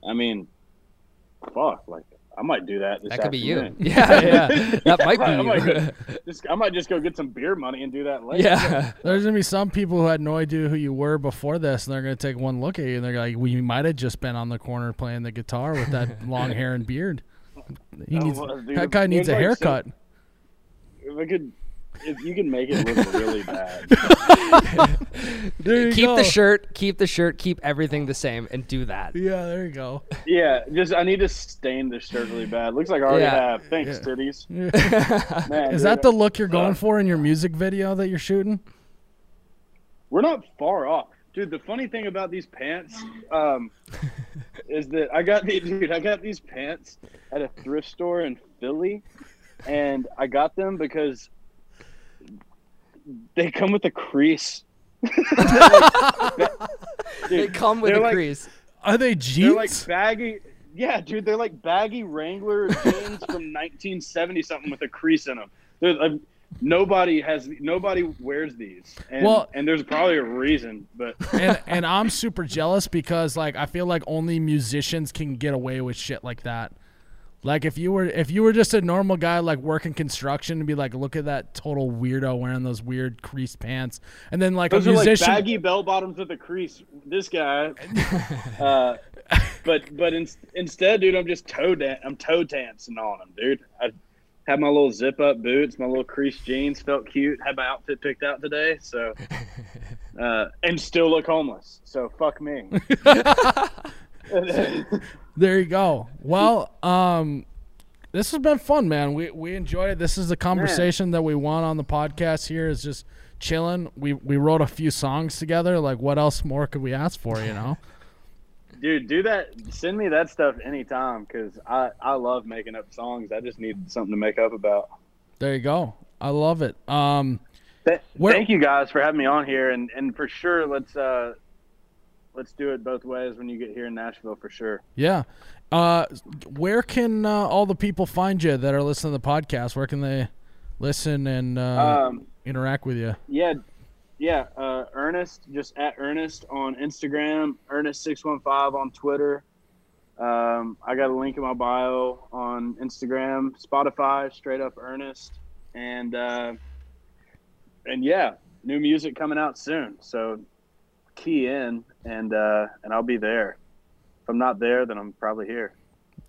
I mean, fuck, like I might do that. This That could be you. Yeah, yeah. That might I might, be go, just, I might just go get some beer money and do that later. yeah. There's gonna be some people who had no idea who you were before this, and they're gonna take one look at you, and they're like, "We might have just been on the corner playing the guitar with that long hair and beard." He Oh, needs well, dude, that guy needs a like so- haircut. If I could, if you can make it look really bad. There you Keep go. the shirt, keep the shirt, keep everything the same, and do that. Yeah, there you go. Yeah, just I need to stain this shirt really bad. Looks like I already Yeah. have. Thanks, Yeah. titties. Is Man, dude, that the look you're going uh, for in your music video that you're shooting? We're not far off, dude. The funny thing about these pants, um, is that I got these, dude. I got these pants at a thrift store in Philly, and I got them because they come with a crease. They Dude, come with a like- crease. Are they jeans? They're like baggy. Yeah, dude, they're like baggy Wrangler jeans from 1970 something with a crease in them. There's uh, nobody has nobody wears these, and, Well- and there's probably a reason, but and and I'm super jealous because like I feel like only musicians can get away with shit like that. Like if you were if you were just a normal guy like working construction and be like, look at that total weirdo wearing those weird creased pants, and then like those a are like musician, baggy bell bottoms with a crease. This guy, uh, but but in, instead, dude, I'm just toe dan- I'm toe dancing on them, dude. I had my little zip up boots, my little creased jeans, felt cute. Had my outfit picked out today, so uh, and still look homeless. So fuck me. there you go. Well, um, this has been fun, man. We we enjoyed it. This is the conversation that we want on the podcast. Here is just chilling. We we wrote a few songs together. Like, what else more could we ask for? You know. Dude, do that. Send me that stuff anytime because I, I love making up songs. I just need something to make up about. There you go. I love it. Um, Th- Where- Thank you guys for having me on here, and, and for sure let's uh let's do it both ways when you get here in Nashville for sure. yeah. Uh, where can uh, all the people find you that are listening to the podcast? Where can they listen and uh, Um, interact with you? yeah, yeah. Uh, Ernest, just at Ernest on Instagram, Ernest six one five on Twitter. Um, I got a link in my bio on Instagram, Spotify, straight up Ernest, and uh, and yeah, new music coming out soon. So key in, and uh, and I'll be there. If I'm not there, then I'm probably here.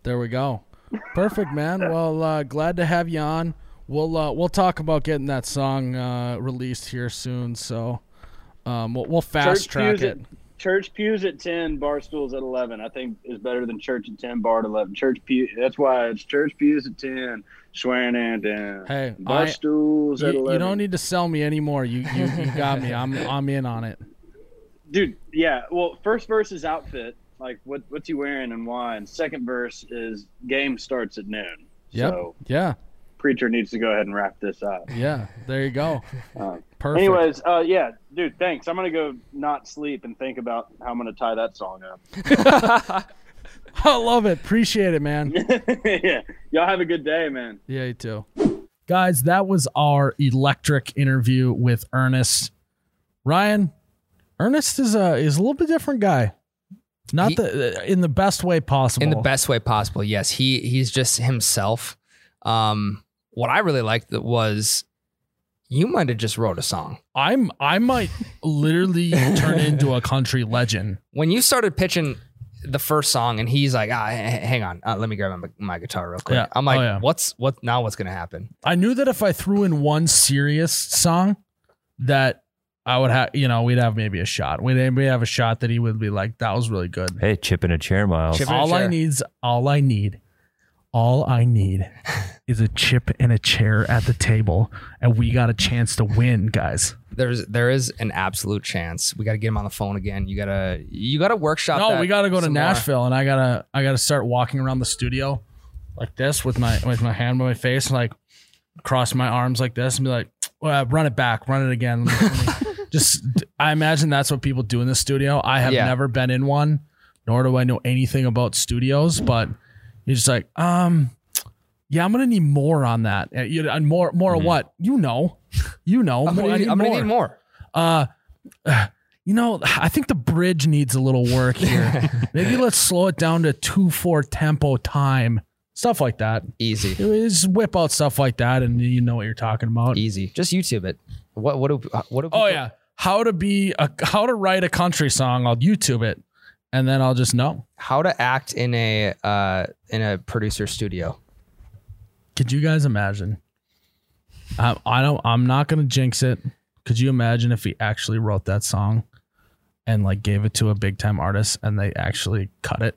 There we go. Perfect, man. Well, uh, glad to have you on. We'll uh, we'll talk about getting that song uh, released here soon. So um, we'll, we'll fast Church track it. At, church pews at ten, bar stools at eleven. I think is better than church at ten, bar at eleven. Church pew. That's why it's church pews at ten, swearing and ten. Hey, bar I- stools at You, eleven. you don't need to sell me anymore. You you, you got me. I'm I'm in on it. dude. Yeah. Well, first verse is outfit. Like what what's he wearing and why. And second verse is game starts at noon. Yep. So Yeah. Preacher needs to go ahead and wrap this up. Yeah. There you go. Uh, Perfect. anyways, uh, yeah, dude. Thanks. I'm gonna go not sleep and think about how I'm gonna tie that song up. I love it. Appreciate it, man. yeah. Y'all have a good day, man. Yeah, you too. Guys, that was our electric interview with Ernest. Ryan, Ernest is a is a little bit different guy. Not He- the in the best way possible. in the best way possible. Yes, he he's just himself. Um, what I really liked was you might have just wrote a song I'm I might literally turn into a country legend. when you started pitching the first song, and he's like, ah, h- h- "Hang on, uh, let me grab my, my guitar real quick." Yeah. I'm like, Oh, yeah. "What's what now? What's gonna happen?" I knew that if I threw in one serious song, that I would have, you know, we'd have maybe a shot. We'd maybe have a shot that he would be like, "That was really good." Hey, chip in a chair, Miles. Chip in a all I chair. need's all I need. All I need is a chip and a chair at the table, and we got a chance to win, guys. There's there is an absolute chance. We got to get him on the phone again. You gotta you gotta workshop. No, that we got to go to. Nashville, and I gotta I gotta start walking around the studio like this with my with my hand by my face, and like cross my arms like this, and be like, well, "Run it back, run it again." Let me- let me- Just, I imagine that's what people do in the studio. I have Yeah. never been in one, nor do I know anything about studios. But you're just like, um, yeah, I'm gonna need more on that. Uh, and more, more of what? You know, you know. I'm gonna, need, need I'm gonna more. need more. Uh, you know, I think the bridge needs a little work here. Maybe let's slow it down to two four tempo time stuff like that. Easy. Just whip out stuff like that, and you know what you're talking about. Easy. Just YouTube it. What what do what do Oh yeah, how to be a how to write a country song. I'll YouTube it, and then I'll just know. How to act in a uh in a producer studio. Could you guys imagine? I, I don't. I'm not gonna jinx it. Could you imagine if he actually wrote that song and like gave it to a big time artist and they actually cut it?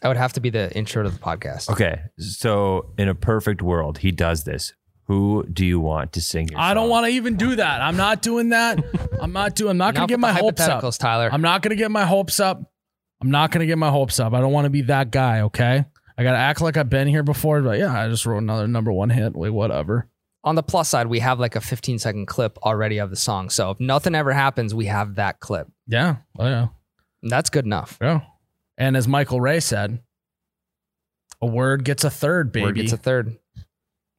That would have to be the intro to the podcast. Okay, so in a perfect world, he does this. Who do you want to sing? Your I don't song? want to even do that. I'm not doing that. I'm not doing. I'm not gonna Enough get my hopes up. Tyler. I'm not gonna get my hopes up. I'm not gonna get my hopes up. I don't want to be that guy. Okay. I gotta act like I've been here before. But yeah, I just wrote another number one hit. Wait, whatever. On the plus side, we have like a 15 second clip already of the song. So if nothing ever happens, we have that clip. Yeah. Oh yeah. And that's good enough. Yeah. And as Michael Ray said, a word gets a third, baby. Word gets a third.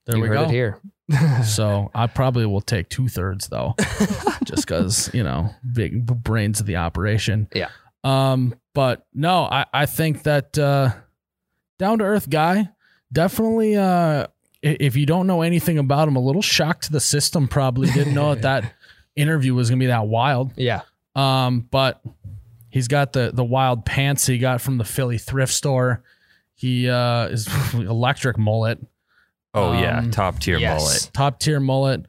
there you we heard go. it here. So I probably will take two thirds though, just because you know big brains of the operation. Yeah. Um. But no, I I think that uh, down to earth guy definitely. Uh, if you don't know anything about him, a little shocked to the system. Probably didn't know that that interview was gonna be that wild. Yeah. Um, but he's got the the wild pants he got from the Philly thrift store. He uh is electric mullet, Oh yeah, Um, top tier yes. mullet. top tier mullet.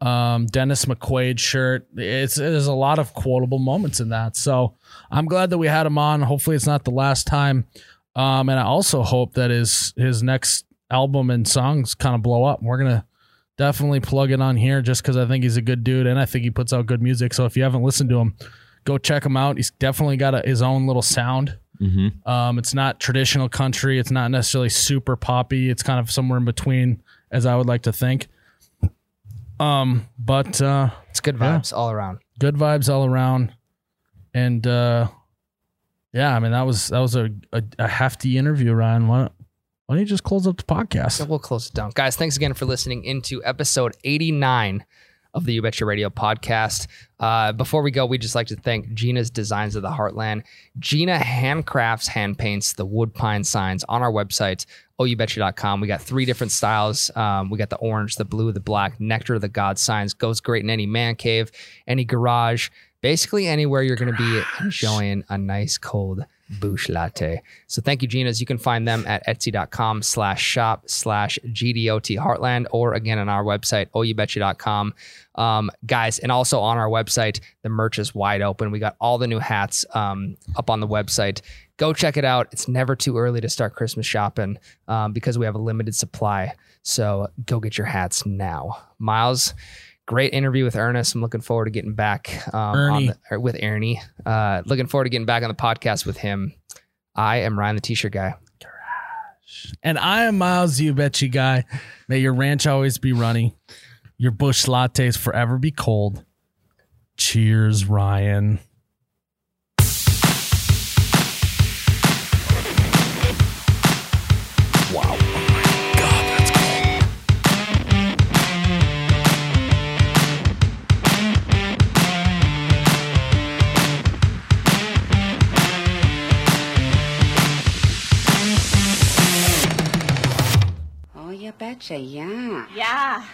Um, Dennis McQuaid shirt. It's there's a lot of quotable moments in that. So I'm glad that we had him on. Hopefully it's not the last time. Um, and I also hope that his his next album and songs kind of blow up. We're gonna definitely plug it on here just because I think he's a good dude and I think he puts out good music. So if you haven't listened to him, go check him out. He's definitely got a, his own little sound. Mm-hmm. Um, it's not traditional country. It's not necessarily super poppy. It's kind of somewhere in between, as I would like to think. Um, but uh, It's good Yeah. vibes all around. good vibes all around, and uh, yeah, I mean that was that was a, a, a hefty interview, Ryan. Why don't, why don't you just close up the podcast? we'll close it down. Guys, thanks again for listening into episode 89 of the You Betcha Radio podcast. Uh, before we go, we'd just like to thank Gina's Designs of the Heartland. Gina handcrafts, hand paints the wood pine signs on our website, youbetcha.com. We got three different styles. Um, we got the orange, the blue, the black, nectar of the god signs. Goes great in any man cave, any garage, basically anywhere you're going to be enjoying a nice cold Busch latte. So thank you, Gina's. You can find them at etsy.com slash shop slash GDOT Heartland or again on our website, youbetcha.com. Um, guys, and also on our website, the merch is wide open. We got all the new hats um, up on the website. Go check it out. It's never too early to start Christmas shopping um, because we have a limited supply. So go get your hats now. Miles, great interview with Ernest. I'm looking forward to getting back um, on Ernie. the, with Ernie. Uh, looking forward to getting back on the podcast with him. I am Ryan, the t-shirt guy. And I am Miles, you betcha guy. May your ranch always be runny, your Busch lattes forever be cold. Cheers, Ryan. Betcha, yeah. Yeah.